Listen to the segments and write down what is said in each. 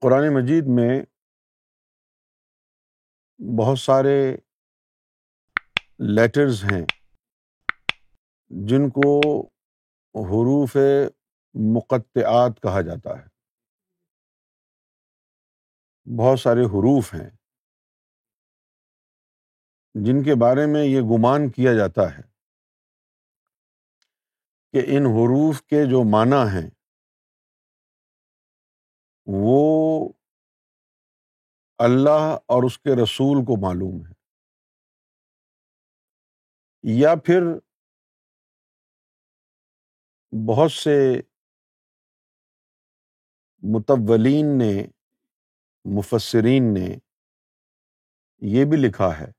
قرآن مجید میں بہت سارے لیٹرز ہیں جن کو حروف مقطعات کہا جاتا ہے۔ بہت سارے حروف ہیں۔ جن کے بارے میں یہ گمان کیا جاتا ہے کہ ان حروف کے جو معنی ہیں وہ اللہ اور اس کے رسول کو معلوم ہے۔ یا پھر بہت سے متولین نے، مفسرین نے یہ بھی لکھا ہے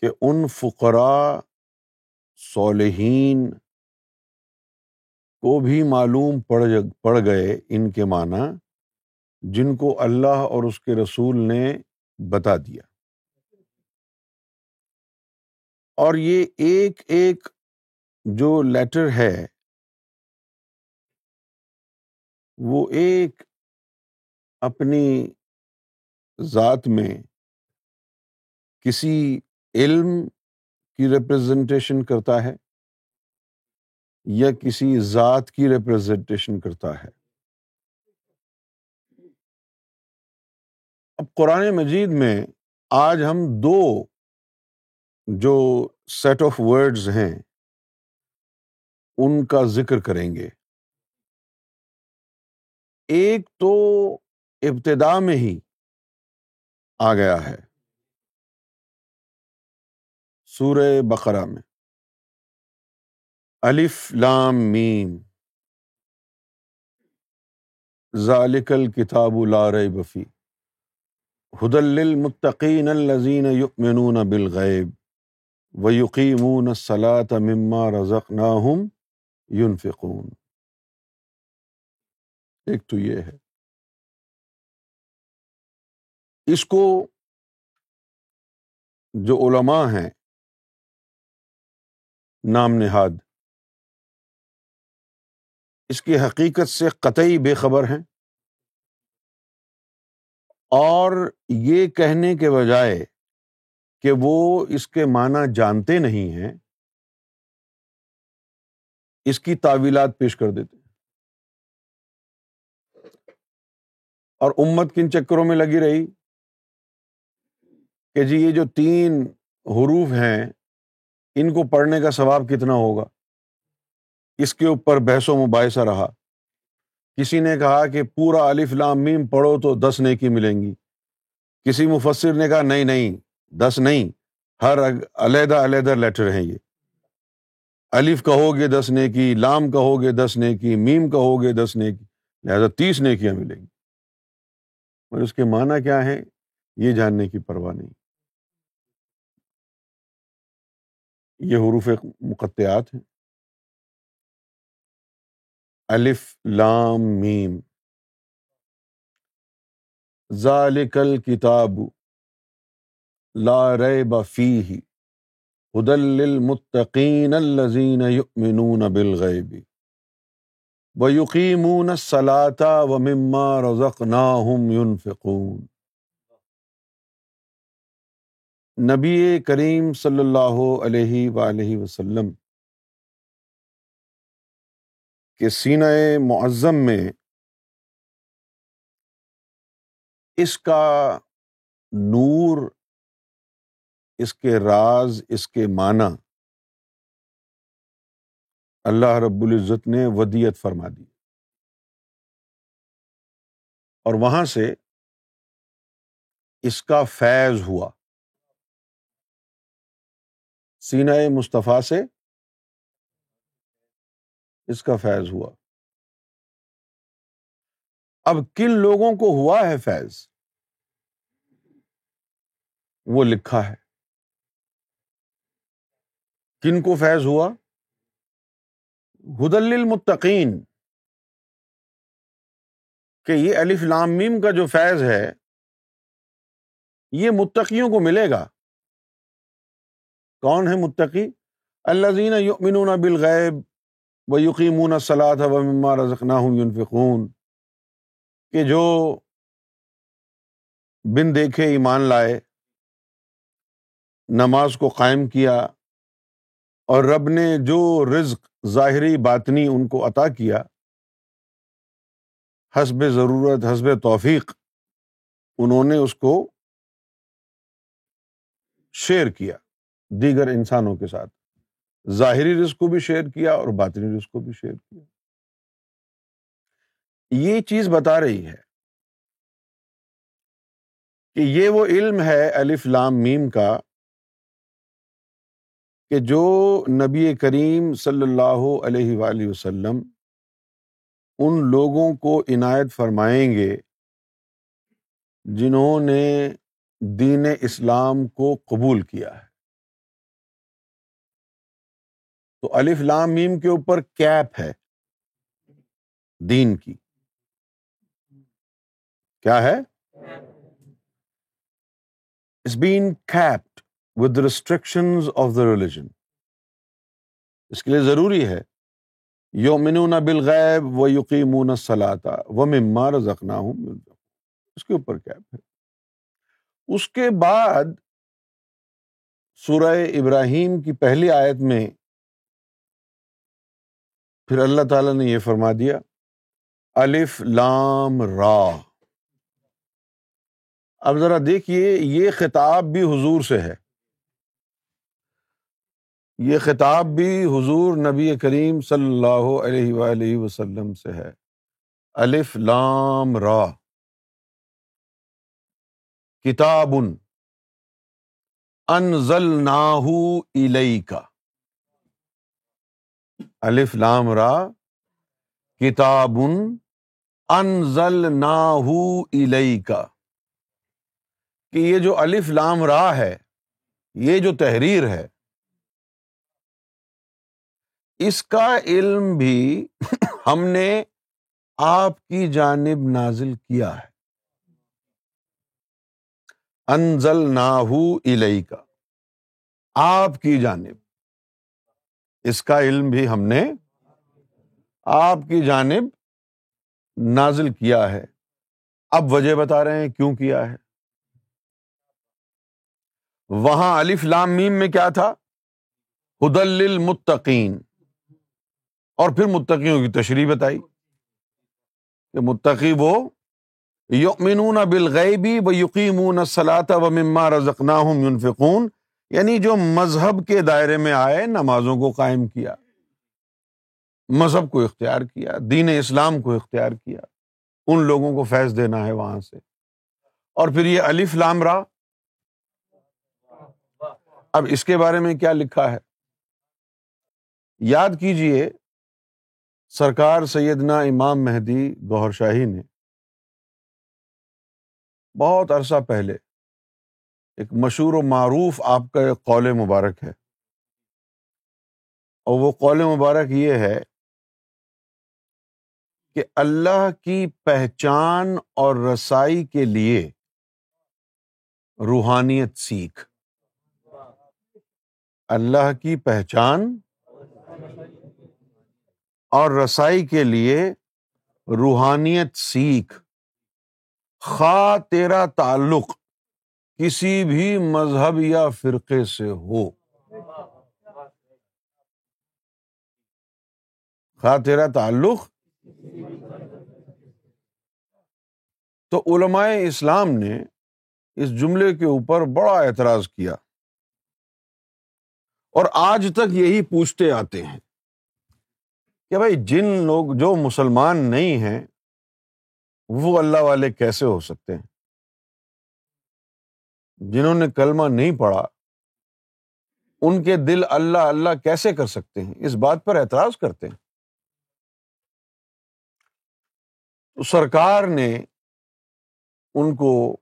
کہ ان فقراء صالحین کو بھی معلوم پڑ پڑ گئے ان کے معنی، جن کو اللہ اور اس کے رسول نے بتا دیا۔ اور یہ ایک ایک جو لیٹر ہے، وہ ایک اپنی ذات میں کسی علم کی ریپرزنٹیشن کرتا ہے۔ یا کسی ذات کی ریپرزنٹیشن کرتا ہے۔ اب قرآن مجید میں آج ہم دو جو سیٹ آف ورڈز ہیں، ان کا ذکر کریں گے۔ ایک تو ابتدا میں ہی آ گیا ہے۔ سورہ بقرہ میں۔ الف لام میم۔ ذالک الکتاب لا ریب فی۔ ہدی للمتقین الذین یؤمنون بالغیب ویقیمون الصلاة مما رزقناہم ينفقون ایک تو یہ ہے۔ اس کو جو علماء ہیں، نام نہاد اس کی حقیقت سے قطعی بے خبر ہیں۔ اور یہ کہنے کے بجائے کہ وہ اس کے معنی جانتے نہیں ہیں، اس کی تعویلات پیش کر دیتے اور امت کن چکروں میں لگی رہی؟ کہ جی یہ جو تین حروف ہیں، ان کو پڑھنے کا ثواب کتنا ہوگا؟ اس کے اوپر بحث و مباحثہ رہا۔ کسی نے کہا کہ پورا الف لام میم پڑھو تو دس نیکی ملیں گی۔ کسی مفسر نے کہا نہیں نہیں، دس نہیں، ہر علیحدہ علیحدہ لیٹر ہیں یہ۔ الف کہو گے دس نیکی، لام کہو گے دس نیکی، میم کہو گے دس نیکی، لہٰذا تیس نیکیاں ملیں گی۔ اور اس کے معنی کیا ہے یہ جاننے کی پرواہ نہیں۔ یہ حروف مقطعات ہیں۔ الف لام میم۔ ذالک الکتاب لا ریب فیہ ہدی للمتقین الذین یؤمنون بالغیب۔ ویقیمون الصلاة ومما رزقناہم ينفقون نبی کریم صلی اللہ علیہ وآلہ وسلم کہ سینہ معظم میں اس کا نور، اس کے راز، اس کے معنی اللہ رب العزت نے ودیت فرما دی۔ اور وہاں سے اس کا فیض ہوا۔ سینہ مصطفیٰ سے اس کا فیض ہوا۔ اب کن لوگوں کو ہوا ہے فیض؟ وہ لکھا ہے۔ کن کو فیض ہوا؟ ہدل المتقین کہ یہ الف لامیم کا جو فیض ہے، یہ متقیوں کو ملے گا۔ کون ہے متقی؟ اللہ زین یؤمنون بالغیب۔ وہ یقین صلاح و مما رزقنا ہوں یونفقون کہ جو بن دیکھے، ایمان لائے، نماز کو قائم کیا اور رب نے جو رزق، ظاہری باطنی ان کو عطا کیا، حسب ضرورت، حسب توفیق، انہوں نے اس کو شیئر کیا، دیگر انسانوں کے ساتھ۔ ظاہری رزق کو بھی شیئر کیا اور باطنی رزق کو بھی شیئر کیا۔ یہ چیز بتا رہی ہے کہ یہ وہ علم ہے الف لام میم کا کہ جو نبی کریم صلی اللہ علیہ وآلہ وسلم ان لوگوں کو عنایت فرمائیں گے جنہوں نے دین اسلام کو قبول کیا ہے۔ تو الف لام میم کے اوپر کیپ ہے۔ دین کی۔ کیا ہے؟ It's been kept with restriction of the religion اس کے لیے ضروری ہے۔ یومنون بالغیب و یقیمون الصلاۃ و مما رزقناہم اس کے اوپر کیپ ہے۔ اس کے بعد سورہ ابراہیم کی پہلی آیت میں پھر اللہ تعالیٰ نے یہ فرما دیا، الف لام را۔ اب ذرا دیکھیے، یہ خطاب بھی حضور سے ہے۔ یہ خطاب بھی حضور نبی کریم صلی اللہ علیہ وآلہ وسلم سے ہے۔ الف لام را۔ کتاب انزل ناہو کا الف لام را کتاب انزل ناہو کا کہ یہ جو الف لام را ہے، یہ جو تحریر ہے، اس کا علم بھی ہم نے آپ کی جانب نازل کیا ہے۔ انزل ناہو کا آپ کی جانب۔ اس کا علم بھی ہم نے آپ کی جانب نازل کیا ہے۔ اب وجہ بتا رہے ہیں کیوں کیا ہے۔ وہاں الف لام میم میں کیا تھا؟ ہدل المتقین اور پھر متقیوں کی تشریح بتائی کہ متقی وہ یؤمنون بالغیبی و یقیمون الصلاۃ و مما رزقناہم ينفقون۔ یعنی جو مذہب کے دائرے میں آئے، نمازوں کو قائم کیا، مذہب کو اختیار کیا، دین اسلام کو اختیار کیا، ان لوگوں کو فیض دینا ہے وہاں سے۔ اور پھر یہ الف لام را۔ اب اس کے بارے میں کیا لکھا ہے؟ یاد کیجیے سرکار سیدنا امام مہدی گوہر شاہی نے بہت عرصہ پہلے ایک مشہور و معروف آپ کا ایک قول مبارک ہے۔ اور وہ قول مبارک یہ ہے کہ اللہ کی پہچان اور رسائی کے لیے روحانیت سیکھ۔ اللہ کی پہچان اور رسائی کے لیے روحانیت سیکھ۔ خواہ تیرا تعلق کسی بھی مذہب یا فرقے سے ہو۔ خواہ تیرا تعلق۔ تو علماء اسلام نے اس جملے کے اوپر بڑا اعتراض کیا۔ اور آج تک یہی پوچھتے آتے ہیں کہ بھائی جن لوگ جو مسلمان نہیں ہیں، وہ اللہ والے کیسے ہو سکتے ہیں؟ جنہوں نے کلمہ نہیں پڑھا، ان کے دل اللہ اللہ کیسے کر سکتے ہیں؟ اس بات پر اعتراض کرتے ہیں۔ تو سرکار نے ان کو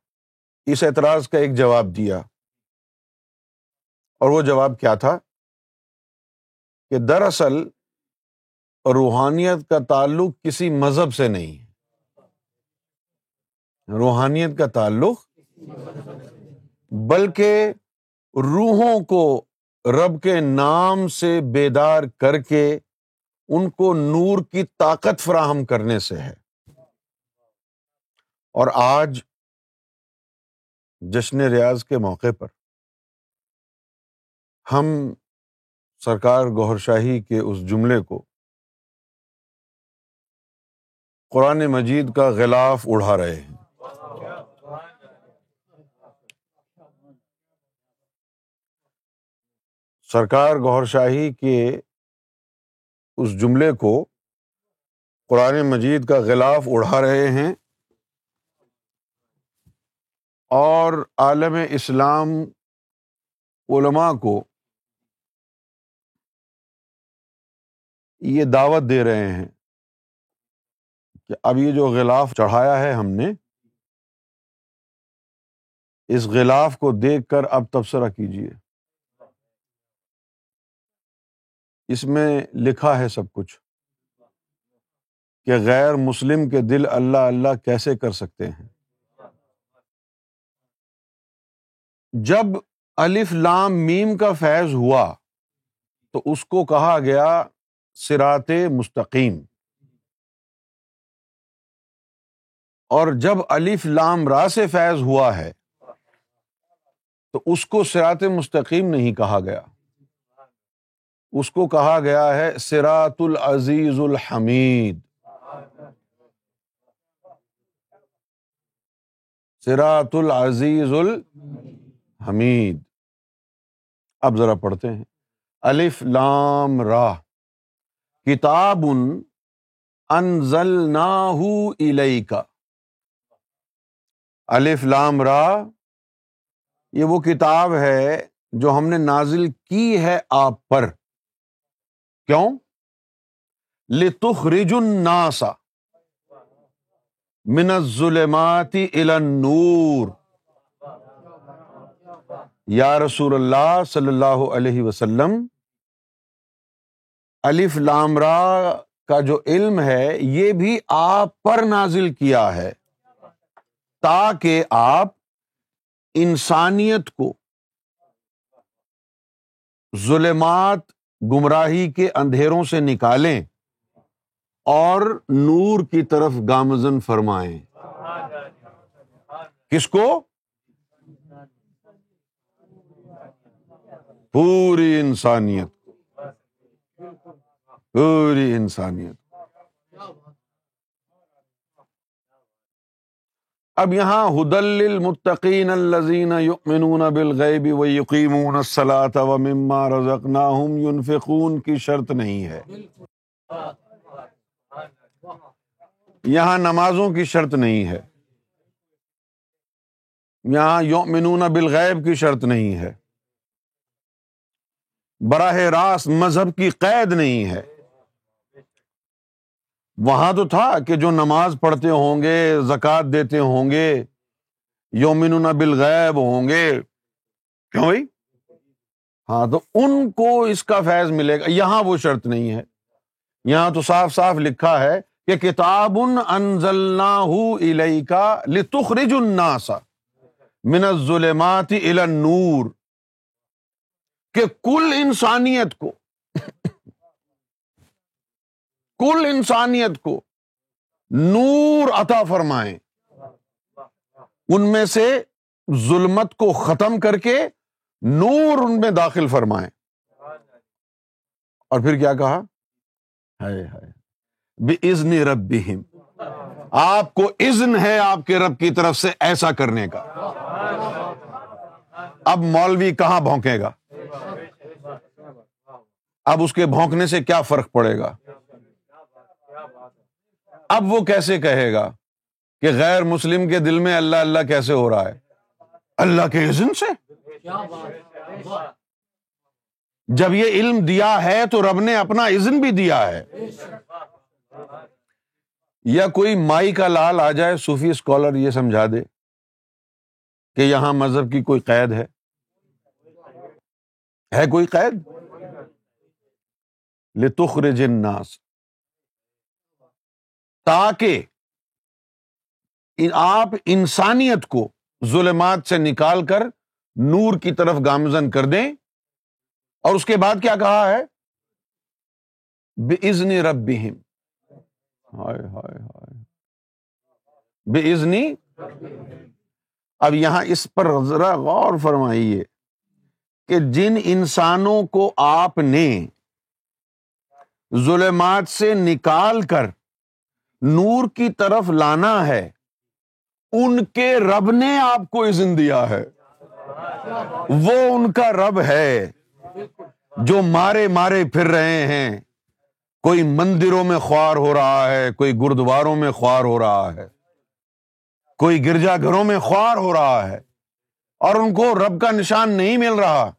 اس اعتراض کا ایک جواب دیا۔ اور وہ جواب کیا تھا؟ کہ دراصل روحانیت کا تعلق کسی مذہب سے نہیں ہے۔ روحانیت کا تعلق بلکہ روحوں کو رب کے نام سے بیدار کر کے ان کو نور کی طاقت فراہم کرنے سے ہے۔ اور آج جشن ریاض کے موقع پر ہم سرکار گوہر شاہی کے اس جملے کو قرآن مجید کا غلاف اڑا رہے ہیں۔ سرکار گور شاہی کے اس جملے کو قرآن مجید کا غلاف اڑا رہے ہیں اور عالم اسلام علماء کو یہ دعوت دے رہے ہیں کہ اب یہ جو غلاف چڑھایا ہے ہم نے، اس غلاف کو دیکھ کر اب تبصرہ کیجیے اس میں لکھا ہے سب کچھ کہ غیر مسلم کے دل اللہ اللہ کیسے کر سکتے ہیں؟ جب الف لام میم کا فیض ہوا تو اس کو کہا گیا سرات مستقیم۔ اور جب الف لام را سے فیض ہوا ہے تو اس کو سرات مستقیم نہیں کہا گیا۔ اس کو کہا گیا ہے سرات العزیز الحمید سرات العزیز الحمید اب ذرا پڑھتے ہیں۔ الف لام راہ کتاب انزل کا الف لام را۔ یہ وہ کتاب ہے جو ہم نے نازل کی ہے آپ پر۔ کیوں؟ لتخرج الناس من الظلمات الى النور۔ یا رسول اللہ صلی اللہ علیہ وسلم، الف لامرا کا جو علم ہے، یہ بھی آپ پر نازل کیا ہے۔ تاکہ آپ انسانیت کو، ظلمات گمراہی کے اندھیروں سے نکالیں اور نور کی طرف گامزن فرمائیں۔ کس کو؟ پوری انسانیت پوری انسانیت اب یہاں حدل المتقین الزین یؤمنون بالغیب و یقیمون الصلاۃ و مما رزقناہم ينفقون کی شرط نہیں ہے۔ یہاں نمازوں کی شرط نہیں ہے۔ یہاں یؤمنون بالغیب کی شرط نہیں ہے۔ براہ راست مذہب کی قید نہیں ہے۔ وہاں تو تھا کہ جو نماز پڑھتے ہوں گے، زکوٰۃ دیتے ہوں گے یومن بالغیب ہوں گے۔ کیوں بھائی؟ ہاں تو ان کو اس کا فیض ملے گا۔ یہاں وہ شرط نہیں ہے۔ یہاں تو صاف صاف لکھا ہے کہ کتاب کا لتخرج الناس من الظلمات الى النور، کہ کل انسانیت کو کل انسانیت کو نور عطا فرمائیں۔ ان میں سے ظلمت کو ختم کر کے نور ان میں داخل فرمائیں۔ اور پھر کیا کہا؟ ازن رب آپ کو ازن ہے آپ کے رب کی طرف سے ایسا کرنے کا۔ اب مولوی کہاں بھونکے گا؟ اب اس کے بھونکنے سے کیا فرق پڑے گا؟ اب وہ کیسے کہے گا کہ غیر مسلم کے دل میں اللہ اللہ کیسے ہو رہا ہے؟ اللہ کے عزن سے؟ جب یہ علم دیا ہے تو رب نے اپنا عزن بھی دیا ہے۔ یا کوئی مائی کا لال آ جائے، صوفی اسکالر یہ سمجھا دے کہ یہاں مذہب کی کوئی قید ہے؟ ہے کوئی قید؟ لتخرج الناس۔ تاکہ آپ انسانیت کو ظلمات سے نکال کر نور کی طرف گامزن کر دیں۔ اور اس کے بعد کیا کہا ہے؟ بے ازنی رب بے ازنی اب یہاں اس پر ذرا غور فرمائیے کہ جن انسانوں کو آپ نے ظلمات سے نکال کر نور کی طرف لانا ہے، ان کے رب نے آپ کو عزن دیا ہے۔ وہ ان کا رب ہے، جو مارے مارے پھر رہے ہیں۔ کوئی مندروں میں خوار ہو رہا ہے، کوئی گردواروں میں خوار ہو رہا ہے۔ کوئی گرجا گھروں میں خوار ہو رہا ہے۔ اور ان کو رب کا نشان نہیں مل رہا۔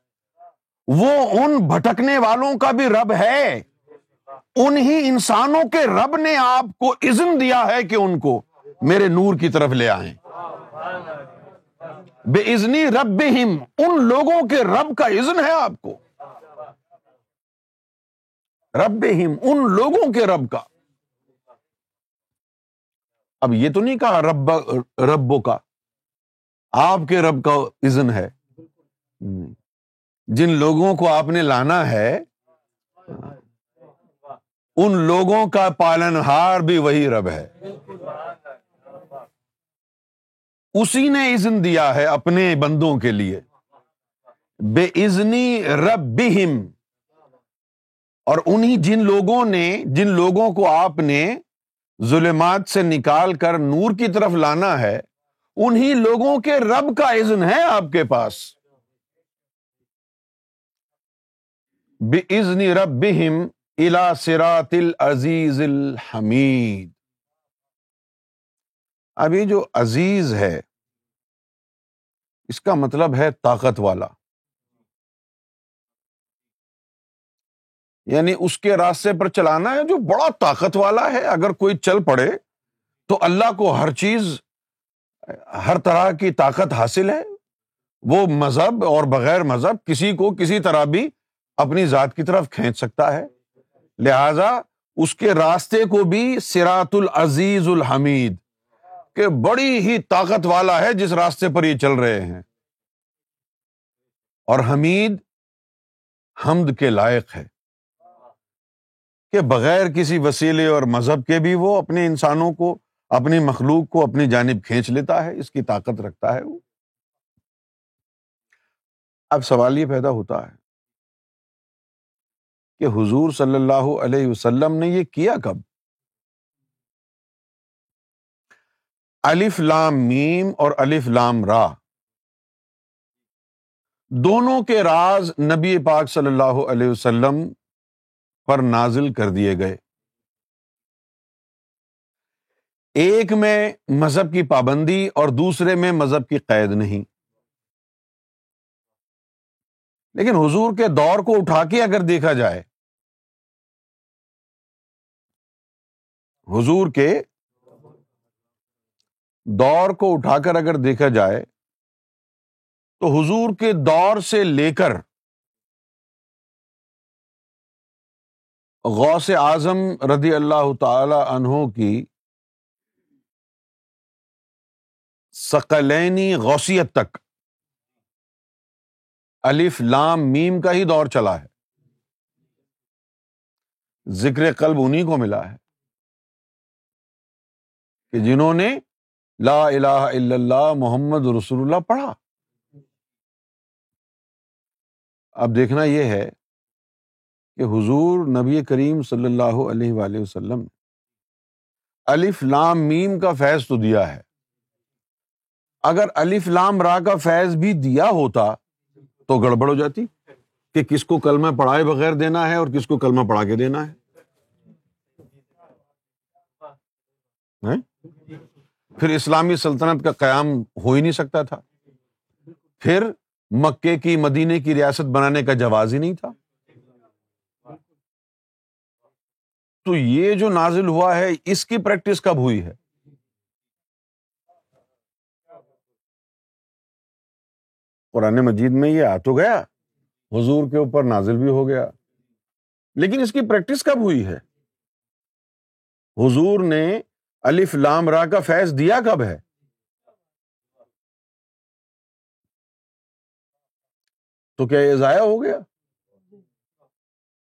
وہ ان بھٹکنے والوں کا بھی رب ہے۔ انہی انسانوں کے رب نے آپ کو عزم دیا ہے کہ ان کو میرے نور کی طرف لے آئیں۔ بے ازنی رب ان لوگوں کے رب کا عزن ہے آپ کو۔ رب ان لوگوں کے رب کا۔ اب یہ تو نہیں کہا رب ربو کا، آپ کے رب کا عزن ہے۔ جن لوگوں کو آپ نے لانا ہے ان لوگوں کا پالن ہار بھی وہی رب ہے۔ اسی نے عزن دیا ہے اپنے بندوں کے لیے۔ بے ازنی رب اور انہیں جن لوگوں نے، جن لوگوں کو آپ نے ظلمات سے نکال کر نور کی طرف لانا ہے انہیں لوگوں کے رب کا عزن ہے آپ کے پاس۔ بے ازنی رب بہم الا سرات العزیز الحمید۔ اب یہ جو عزیز ہے، اس کا مطلب ہے طاقت والا۔ یعنی اس کے راستے پر چلانا ہے جو بڑا طاقت والا ہے۔ اگر کوئی چل پڑے تو اللہ کو ہر چیز، ہر طرح کی طاقت حاصل ہے۔ وہ مذہب اور بغیر مذہب کسی کو کسی طرح بھی اپنی ذات کی طرف کھینچ سکتا ہے۔ لہذا اس کے راستے کو بھی سرات العزیز الحمید، کہ بڑی ہی طاقت والا ہے جس راستے پر یہ چل رہے ہیں۔ اور حمید حمد کے لائق ہے، کہ بغیر کسی وسیلے اور مذہب کے بھی وہ اپنے انسانوں کو، اپنی مخلوق کو اپنی جانب کھینچ لیتا ہے، اس کی طاقت رکھتا ہے وہ۔ اب سوال یہ پیدا ہوتا ہے کہ حضور صلی اللہ علیہ وسلم نے یہ کیا کب؟ الف لام میم اور الف لام را۔ دونوں کے راز نبی پاک صلی اللہ علیہ وسلم پر نازل کر دیے گئے۔ ایک میں مذہب کی پابندی اور دوسرے میں مذہب کی قید نہیں۔ لیکن حضور کے دور کو اٹھا کے اگر دیکھا جائے، حضور کے دور کو اٹھا کر اگر دیکھا جائے، تو حضور کے دور سے لے کر غوث اعظم رضی اللہ تعالی عنہ کی سقلینی غوثیت تک الف لام میم کا ہی دور چلا ہے۔ ذکر قلب انہیں کو ملا ہے کہ جنہوں نے لا الہ الا اللہ محمد رسول اللہ پڑھا۔ اب دیکھنا یہ ہے کہ حضور نبی کریم صلی اللہ علیہ وآلہ وسلم الف لام میم کا فیض تو دیا ہے۔ اگر الف لام را کا فیض بھی دیا ہوتا تو گڑبڑ ہو جاتی کہ کس کو کلمہ پڑھائے بغیر دینا ہے اور کس کو کلمہ پڑھا کے دینا ہے۔ پھر اسلامی سلطنت کا قیام ہو ہی نہیں سکتا تھا۔ پھر مکے کی مدینے کی ریاست بنانے کا جواز ہی نہیں تھا۔ تو یہ جو نازل ہوا ہے، اس کی پریکٹس کب ہوئی ہے؟ قرآن مجید میں یہ آ تو گیا، حضور کے اوپر نازل بھی ہو گیا۔ لیکن اس کی پریکٹس کب ہوئی ہے؟ حضور نے الف لام را کا فیض دیا کب ہے؟ تو کیا یہ ضائع ہو گیا؟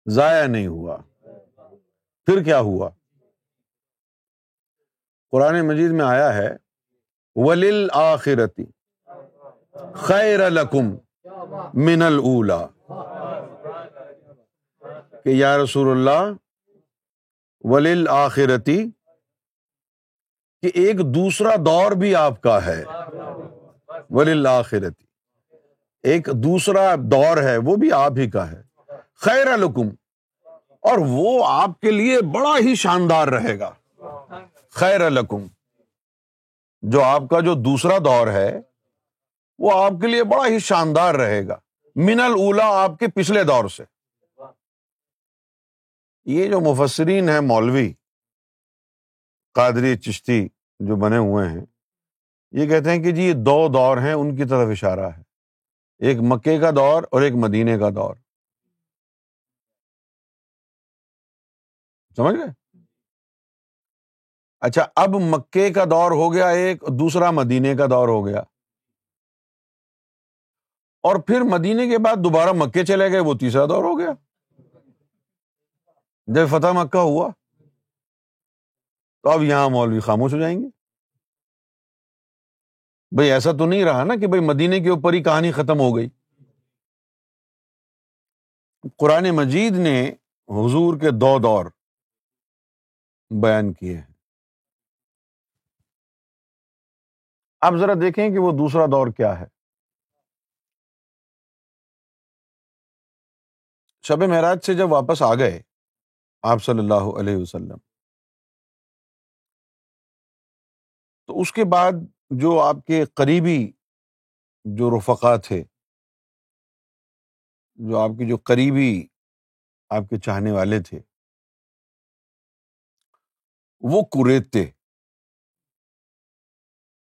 ضائع نہیں ہوا۔ پھر کیا ہوا؟ قرآن مجید میں آیا ہے ولیل آخرتی خیر الکم من الا کہ یا رسول اللہ ولیل آخرتی کہ ایک دوسرا دور بھی آپ کا ہے ولیل آخرتی ایک دوسرا دور ہے، وہ بھی آپ ہی کا ہے۔ خیر الکم اور وہ آپ کے لیے بڑا ہی شاندار رہے گا۔ خیر الکم جو آپ کا جو دوسرا دور ہے وہ آپ کے لیے بڑا ہی شاندار رہے گا۔ من الا آپ کے پچھلے دور سے۔ یہ جو مفسرین ہیں مولوی، قادری چشتی جو بنے ہوئے ہیں، یہ کہتے ہیں کہ جی یہ دو دور ہیں، ان کی طرف اشارہ ہے۔ ایک مکے کا دور اور ایک مدینے کا دور۔ سمجھ گئے؟ اچھا اب مکے کا دور ہو گیا ایک، دوسرا مدینے کا دور ہو گیا۔ اور پھر مدینے کے بعد دوبارہ مکے چلے گئے، وہ تیسرا دور ہو گیا۔ جب فتح مکہ ہوا، تو اب یہاں مولوی خاموش ہو جائیں گے۔ بھائی ایسا تو نہیں رہا نا کہ بھائی مدینے کے اوپر ہی کہانی ختم ہو گئی۔ قرآن مجید نے حضور کے دو دور بیان کیے ہیں۔ اب ذرا دیکھیں کہ وہ دوسرا دور کیا ہے۔ شب معراج سے جب واپس آ گئے، آپ صلی اللہ علیہ وسلم۔ تو اس کے بعد جو آپ کے قریبی جو رفقا تھے، جو آپ کے جو قریبی آپ کے چاہنے والے تھے، وہ کریتے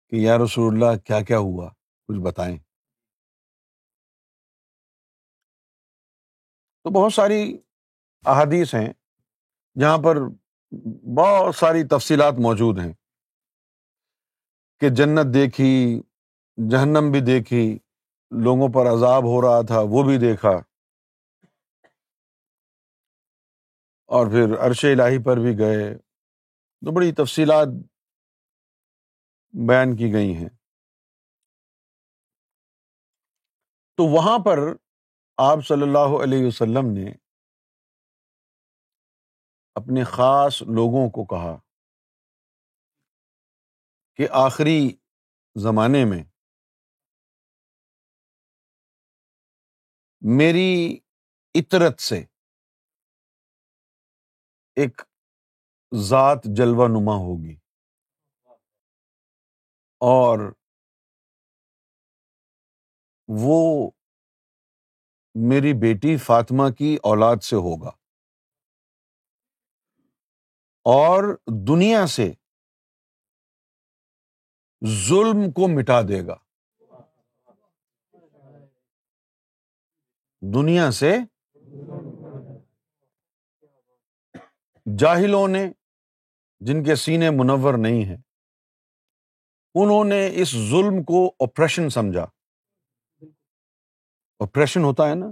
کہ یا رسول اللہ کیا کیا ہوا؟ کچھ بتائیں۔ تو بہت ساری احادیث ہیں جہاں پر بہت ساری تفصیلات موجود ہیں کہ جنت دیکھی، جہنم بھی دیکھی، لوگوں پر عذاب ہو رہا تھا، وہ بھی دیکھا۔ اور پھر عرش الہی پر بھی گئے۔ تو بڑی تفصیلات بیان کی گئی ہیں۔ تو وہاں پر آپ صلی اللہ علیہ وسلم نے اپنے خاص لوگوں کو کہا کہ آخری زمانے میں میری عطرت سے ایک ذات جلوہ نما ہوگی اور وہ میری بیٹی فاطمہ کی اولاد سے ہوگا۔ اور دنیا سے ظلم کو مٹا دے گا۔ دنیا سے جاہلوں نے، جن کے سینے منور نہیں ہیں، انہوں نے اس ظلم کو آپریشن سمجھا۔ آپریشن ہوتا ہے نا،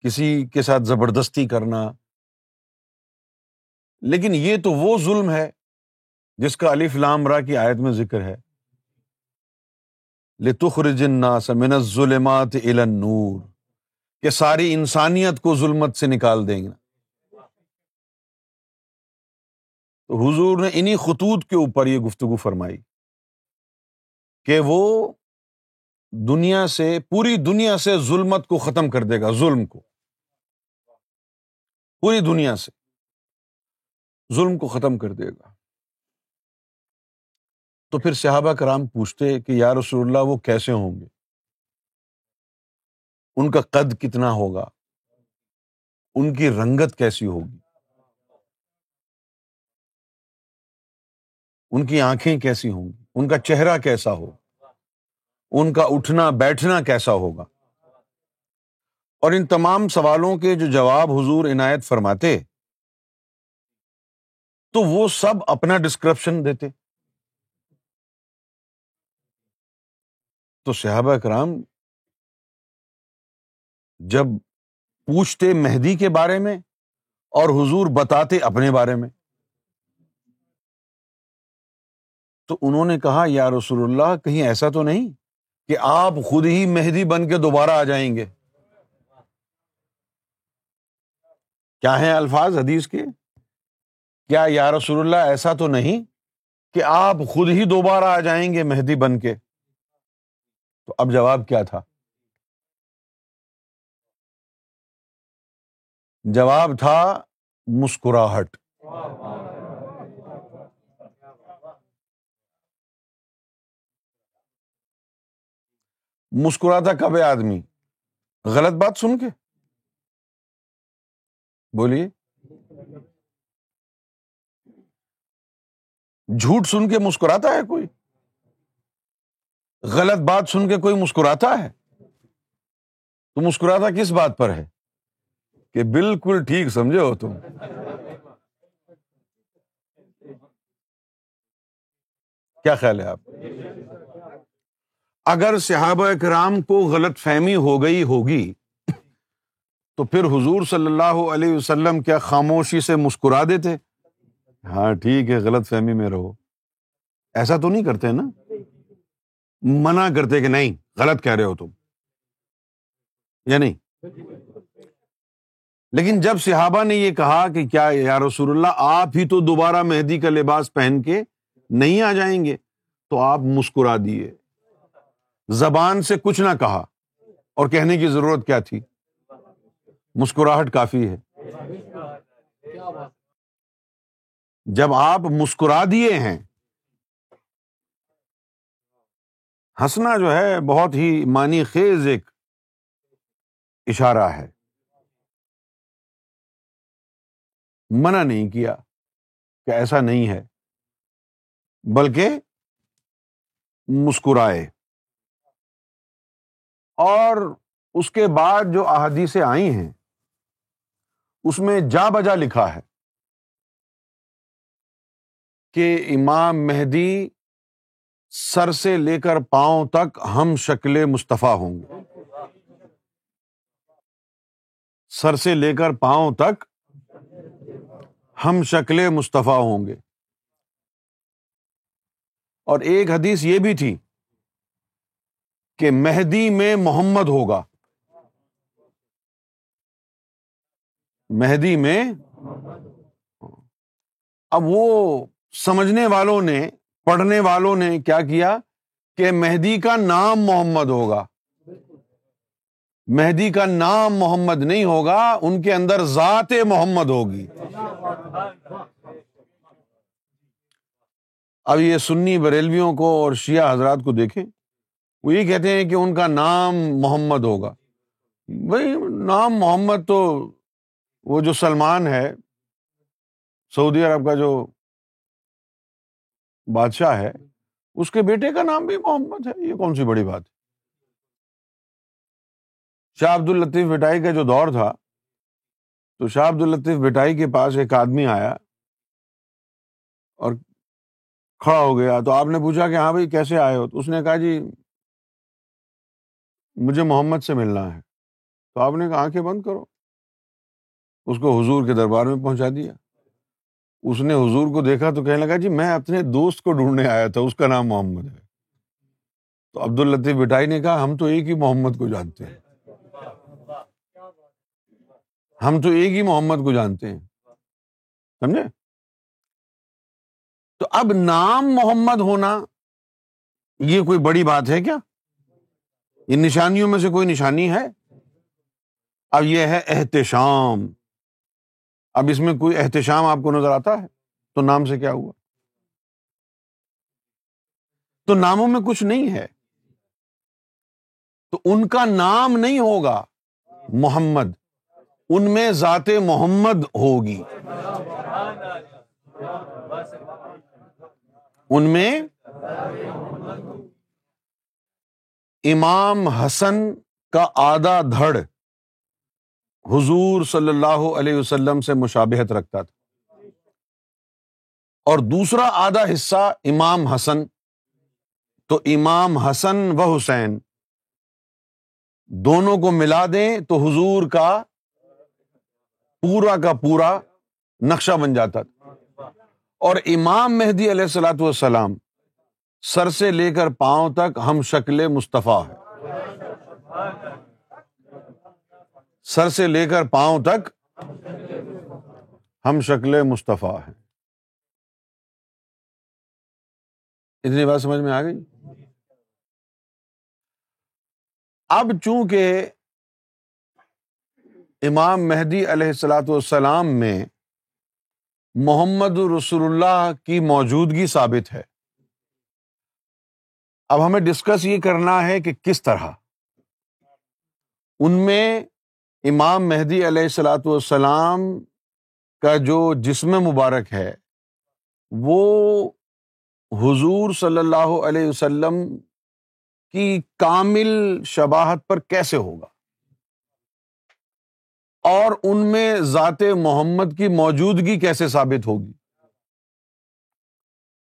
کسی کے ساتھ زبردستی کرنا۔ لیکن یہ تو وہ ظلم ہے جس کا علی فلام را کی آیت میں ذکر ہے۔ لتخر جنا سمن ظلمات نور کہ ساری انسانیت کو ظلمت سے نکال دیں گے۔ تو حضور نے انہیں خطوط کے اوپر یہ گفتگو فرمائی کہ وہ دنیا سے، پوری دنیا سے ظلمت کو ختم کر دے گا، ظلم کو۔ پوری دنیا سے ظلم کو ختم کر دے گا۔ تو پھر صحابہ کرام پوچھتے کہ یا رسول اللہ وہ کیسے ہوں گے؟ ان کا قد کتنا ہوگا؟ ان کی رنگت کیسی ہوگی؟ ان کی آنکھیں کیسی ہوں گی؟ ان کا چہرہ کیسا ہو ان کا اٹھنا بیٹھنا کیسا ہوگا؟ اور ان تمام سوالوں کے جو جواب حضور عنایت فرماتے، تو وہ سب اپنا ڈسکرپشن دیتے۔ تو صحابہ کرام جب پوچھتے مہدی کے بارے میں اور حضور بتاتے اپنے بارے میں، تو انہوں نے کہا، یا رسول اللہ، کہیں ایسا تو نہیں؟ کہ آپ خود ہی مہدی بن کے دوبارہ آ جائیں گے۔ کیا ہے الفاظ حدیث کے؟ کیا یا رسول اللہ ایسا تو نہیں کہ آپ خود ہی دوبارہ آ جائیں گے مہدی بن کے؟ تو اب جواب کیا تھا؟ جواب تھا مسکراہٹ۔ مسکراتا کب ہے آدمی۔ غلط بات سن کے۔ بولیے۔ جھوٹ سن کے مسکراتا ہے کوئی؟ غلط بات سن کے کوئی مسکراتا ہے؟ تو مسکراتا کس بات پر ہے؟ کہ بالکل ٹھیک سمجھے ہو تم۔ کیا خیال ہے آپ؟ اگر صحابہ کرام کو غلط فہمی ہو گئی ہوگی، تو پھر حضور صلی اللہ علیہ وسلم کیا خاموشی سے مسکرا دیتے؟ ہاں ٹھیک ہے، غلط فہمی میں رہو۔ ایسا تو نہیں کرتے نا؟ منع کرتے کہ نہیں، غلط کہہ رہے ہو تم۔ یا نہیں؟ لیکن جب صحابہ نے یہ کہا کہ کیا یا رسول اللہ، آپ ہی تو دوبارہ مہدی کا لباس پہن کے نہیں آ جائیں گے، تو آپ مسکرا دیے۔ زبان سے کچھ نہ کہا اور کہنے کی ضرورت کیا تھی؟ مسکراہٹ کافی ہے۔ جب آپ مسکرا دیے ہیں، ہنسنا جو ہے بہت ہی مانی خیز ایک اشارہ ہے۔ منع نہیں کیا کہ ایسا نہیں ہے، بلکہ مسکرائے۔ اور اس کے بعد جو احادیثیں آئی ہیں، اس میں جا بجا لکھا ہے کہ امام مہدی سر سے لے کر پاؤں تک ہم شکل مصطفیٰ ہوں گے۔ سر سے لے کر پاؤں تک ہم شکل مصطفیٰ ہوں گے۔ اور ایک حدیث یہ بھی تھی کہ مہدی میں محمد ہوگا۔ مہدی میں۔ اب وہ سمجھنے والوں نے، پڑھنے والوں نے کیا کیا کہ مہدی کا نام محمد ہوگا۔ مہدی کا نام محمد نہیں ہوگا، ان کے اندر ذات محمد ہوگی۔ اب یہ سنی بریلویوں کو اور شیعہ حضرات کو دیکھیں۔ وہ یہ کہتے ہیں کہ ان کا نام محمد ہوگا۔ بھائی نام محمد تو وہ جو سلمان ہے، سعودی عرب کا جو بادشاہ ہے، اس کے بیٹے کا نام بھی محمد ہے۔ یہ کون سی بڑی بات ہے؟ شاہ عبد الطیف بٹائی کا جو دور تھا، تو شاہ عبد الطیف بٹائی کے پاس ایک آدمی آیا اور کھڑا ہو گیا۔ تو آپ نے پوچھا کہ ہاں بھائی کیسے آئے ہو؟ تو اس نے کہا جی مجھے محمد سے ملنا ہے۔ تو آپ نے کہا آنکھیں بند کرو۔ اس کو حضور کے دربار میں پہنچا دیا۔ اس نے حضور کو دیکھا تو کہنے لگا جی میں اپنے دوست کو ڈھونڈنے آیا تھا، اس کا نام محمد ہے۔ تو عبد الطیف بٹائی نے کہا، ہم تو ایک ہی محمد کو جانتے ہیں۔ ہم تو ایک ہی محمد کو جانتے ہیں۔ سمجھے؟ تو اب نام محمد ہونا یہ کوئی بڑی بات ہے کیا؟ ان نشانیوں میں سے کوئی نشانی ہے؟ اب یہ ہے احتشام۔ اب اس میں کوئی احتشام آپ کو نظر آتا ہے؟ تو نام سے کیا ہوا؟ تو ناموں میں کچھ نہیں ہے۔ تو ان کا نام نہیں ہوگا محمد، ان میں ذات محمد ہوگی۔ ان میں امام حسن کا آدھا دھڑ حضور صلی اللہ علیہ وسلم سے مشابہت رکھتا تھا۔ اور دوسرا آدھا حصہ امام حسن۔ تو امام حسن و حسین دونوں کو ملا دیں تو حضور کا پورا کا پورا نقشہ بن جاتا تھا۔ اور امام مہدی علیہ السلاۃ والسلام سر سے لے کر پاؤں تک ہم شکل مصطفیٰ ہے سر سے لے کر پاؤں تک ہم شکل مصطفیٰ ہیں۔ اتنی بات سمجھ میں آ گئی؟ اب چونکہ امام مہدی علیہ السلاۃ والسلام میں محمد رسول اللہ کی موجودگی ثابت ہے اب ہمیں ڈسکس یہ کرنا ہے کہ کس طرح۔ ان میں امام مہدی علیہ السلاۃ والسلام کا جو جسم مبارک ہے، وہ حضور صلی اللہ علیہ وسلم کی کامل شباہت پر کیسے ہوگا؟ اور ان میں ذات محمد کی موجودگی کیسے ثابت ہوگی؟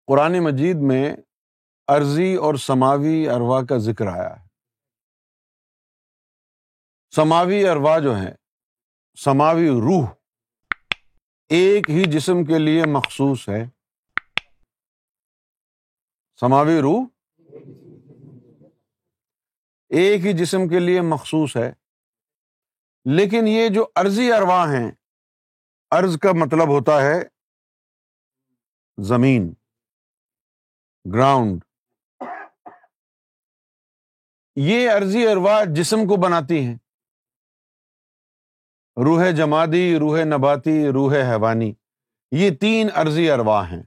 قرآن مجید میں عرضی اور سماوی اروا کا ذکر آیا ہے۔ سماوی اروا جو ہے سماوی روح ایک ہی جسم کے لیے مخصوص ہے۔ سماوی روح ایک ہی جسم کے لیے مخصوص ہے۔ لیکن یہ جو عرضی اروا ہیں ارض کا مطلب ہوتا ہے زمین گراؤنڈ یہ عرضی اروا جسم کو بناتی ہیں۔ روح جمادی، روح نباتی، روح حیوانی۔ یہ تین عرضی اروا ہیں۔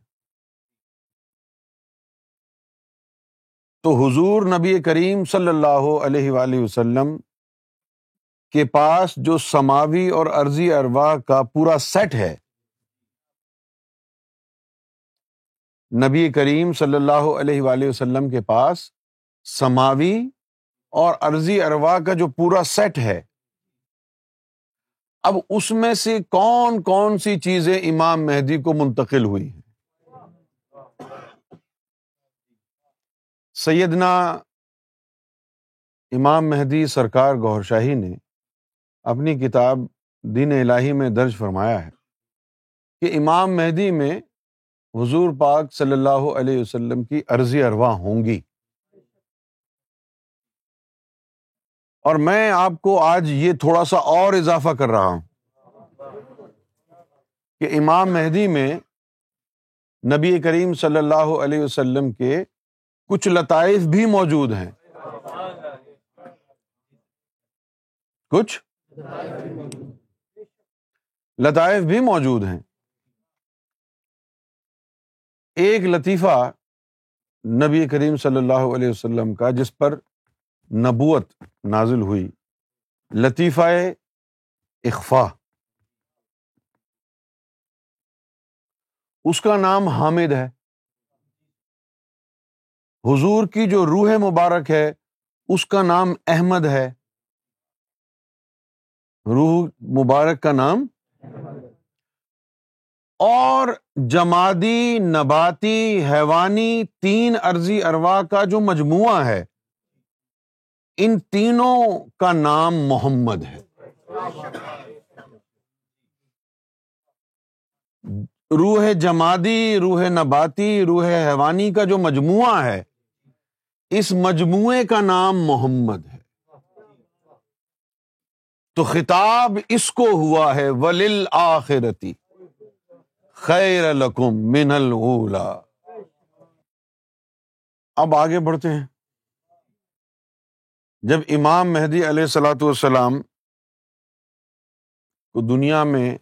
تو حضور نبی کریم صلی اللہ علیہ وآلہ وسلم کے پاس جو سماوی اور عرضی اروا کا پورا سیٹ ہے، نبی کریم صلی اللہ علیہ وآلہ وسلم کے پاس سماوی اور عرضی اروا کا جو پورا سیٹ ہے، اب اس میں سے کون کون سی چیزیں امام مہدی کو منتقل ہوئی ہیں؟ سیدنا امام مہدی سرکار گور شاہی نے اپنی کتاب دین الہی میں درج فرمایا ہے کہ امام مہدی میں حضور پاک صلی اللہ علیہ وسلم کی عرضی اروا ہوں گی۔ اور میں آپ کو آج یہ تھوڑا سا اور اضافہ کر رہا ہوں کہ امام مہدی میں نبی کریم صلی اللہ علیہ وسلم کے کچھ لطائف بھی موجود ہیں۔ کچھ لطائف بھی موجود ہیں۔ ایک لطیفہ نبی کریم صلی اللہ علیہ وسلم کا جس پر نبوت نازل ہوئی۔ لطیفہ اخفا۔ اس کا نام حامد ہے۔ حضور کی جو روح مبارک ہے، اس کا نام احمد ہے۔ روح مبارک کا نام اور جمادی، نباتی، حیوانی، تین ارضی اروا کا جو مجموعہ ہے۔ ان تینوں کا نام محمد ہے۔ روح جمادی، روح نباتی، روح حیوانی کا جو مجموعہ ہے، اس مجموعے کا نام محمد ہے۔ تو خطاب اس کو ہوا ہے ولیل آخرتی خیر الکم من الا اب آگے بڑھتے ہیں۔ جب امام مہدی علیہ السلاۃ والسلام کو دنیا میں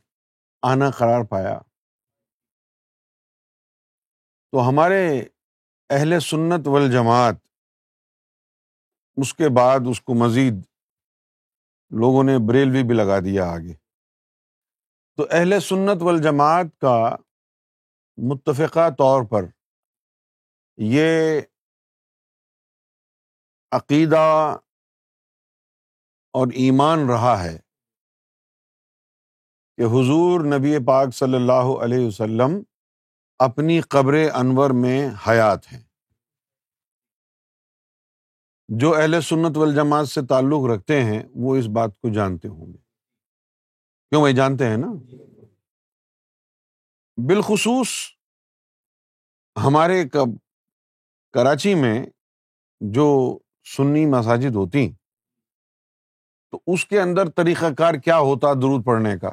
آنا قرار پایا، تو ہمارے اہل سنت والجماعت، اس کے بعد اس کو مزید لوگوں نے بریلوی بھی لگا دیا آگے۔ تو اہل سنت والجماعت کا متفقہ طور پر یہ عقیدہ اور ایمان رہا ہے کہ حضور نبی پاک صلی اللہ علیہ وسلم اپنی قبر انور میں حیات ہیں۔ جو اہل سنت والجماعت سے تعلق رکھتے ہیں، وہ اس بات کو جانتے ہوں گے۔ کیوں بھائی جانتے ہیں نا؟ بالخصوص ہمارے کراچی میں جو سنی مساجد ہوتی تو اس کے اندر طریقہ کار کیا ہوتا درود پڑھنے کا؟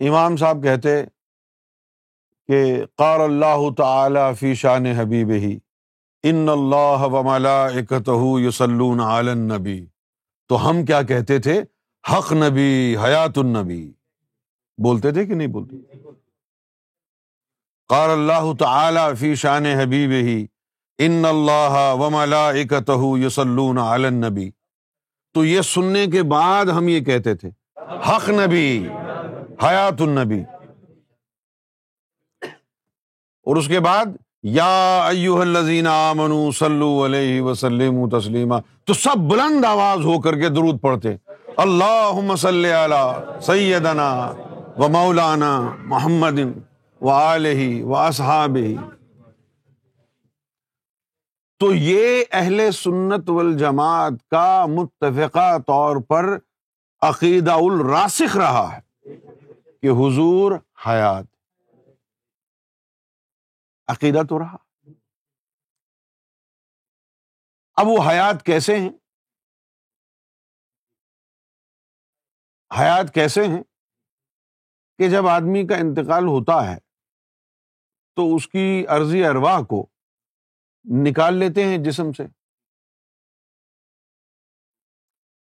امام صاحب کہتے کہ قار اللہ تعالی فی شان حبیب ہی ان اللہ و علی النبی۔ تو ہم کیا کہتے تھے؟ حق نبی، حیات النبی۔ بولتے تھے کہ نہیں بولتے؟ قال اللہ تعالی فی شان حبیب ہی ان اللہ و ملائکتہ یصلون علی النبی۔ تو یہ سننے کے بعد ہم یہ کہتے تھے، حق نبی، حیات النبی۔ اور اس کے بعد، یا ایوہ الذین آمنوا صلو علیہ وسلم تسلیما۔ تو سب بلند آواز ہو کر کے درود پڑھتے، اللہم صلی علی سیدنا و مولانا محمد و آلہ و اصحابہ۔ تو یہ اہل سنت والجماعت کا متفقہ طور پر عقیدہ الراسخ رہا ہے کہ حضور حیات عقیدہ تو رہا۔ اب وہ حیات کیسے ہیں؟ حیات کیسے ہیں کہ جب آدمی کا انتقال ہوتا ہے تو اس کی عرضی ارواح کو نکال لیتے ہیں جسم سے۔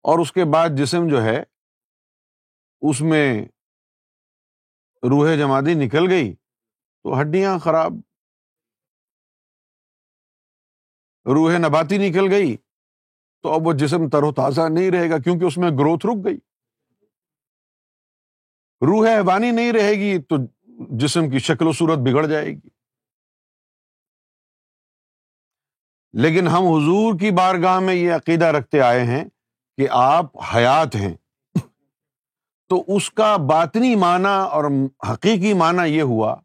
اور اس کے بعد جسم جو ہے، اس میں روح جمادی نکل گئی تو ہڈیاں خراب، روح نباتی نکل گئی تو اب وہ جسم تر و تازہ نہیں رہے گا کیونکہ اس میں گروتھ رک گئی۔ روح حیوانی نہیں رہے گی تو جسم کی شکل و صورت بگڑ جائے گی۔ لیکن ہم حضور کی بارگاہ میں یہ عقیدہ رکھتے آئے ہیں کہ آپ حیات ہیں۔ تو اس کا باطنی معنی اور حقیقی معنی یہ ہوا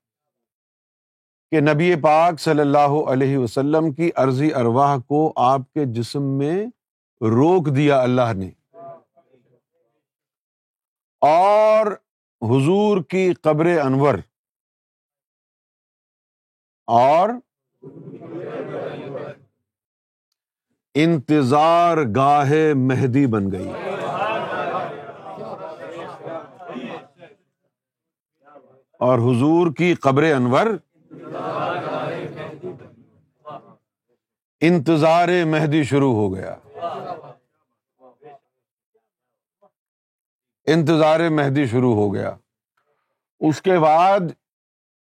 کہ نبی پاک صلی اللہ علیہ وسلم کی عرضی ارواہ کو آپ کے جسم میں روک دیا اللہ نے۔ اور حضور کی قبر انور۔ اور انتظار گاہ مہدی بن گئی۔ اور حضور کی قبر انور۔ انتظار مہدی شروع ہو گیا۔ انتظار مہدی شروع ہو گیا۔ اس کے بعد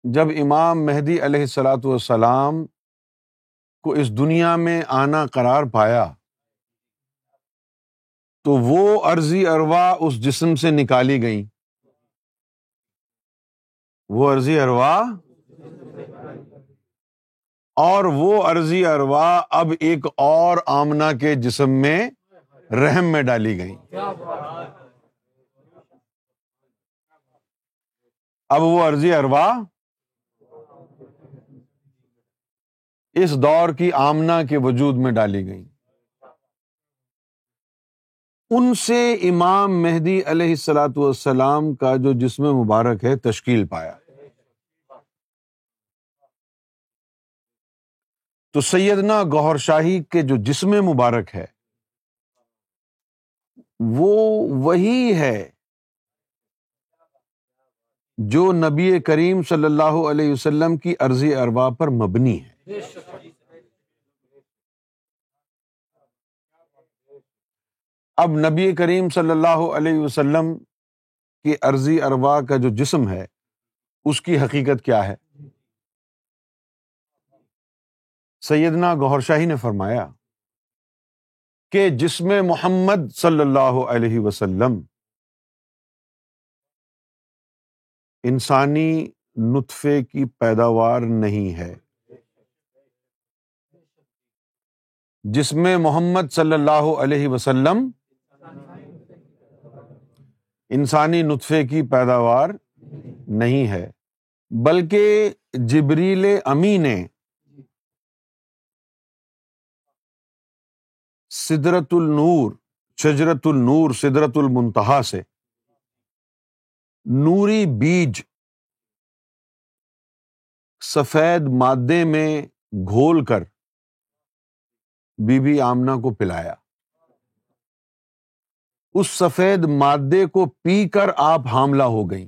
جب امام مہدی علیہ السلاۃ والسلام کو اس دنیا میں آنا قرار پایا، تو وہ عرضی اروا اس جسم سے نکالی گئی وہ عرضی اروا؟ اور وہ عرضی اروا اب ایک اور آمنا کے جسم میں رحم میں ڈالی گئی اب وہ عرضی اروا؟ اس دور کی آمنا کے وجود میں ڈالی گئی ان سے امام مہدی علیہ السلاۃ والسلام کا جو جسم مبارک ہے، تشکیل پایا۔ تو سیدنا گوہر شاہی کے جو جسم مبارک ہے، وہ وہی ہے جو نبی کریم صلی اللہ علیہ وسلم کی عرضی اروا پر مبنی ہے۔ اب نبی کریم صلی اللہ علیہ وسلم کی عرضی اروا کا جو جسم ہے، اس کی حقیقت کیا ہے؟ سیدنا گہر شاہی نے فرمایا کہ جسم محمد صلی اللہ علیہ وسلم انسانی نطفے کی پیداوار نہیں ہے۔ جسم محمد صلی اللہ علیہ وسلم انسانی نطفے کی پیداوار نہیں ہے، بلکہ جبریل امی نے سدرت النور، شجرت النور، سدرت المنتہا سے نوری بیج سفید مادے میں گھول کر بی بی آمنا کو پلایا۔ اس سفید مادے کو پی کر آپ حاملہ ہو گئیں۔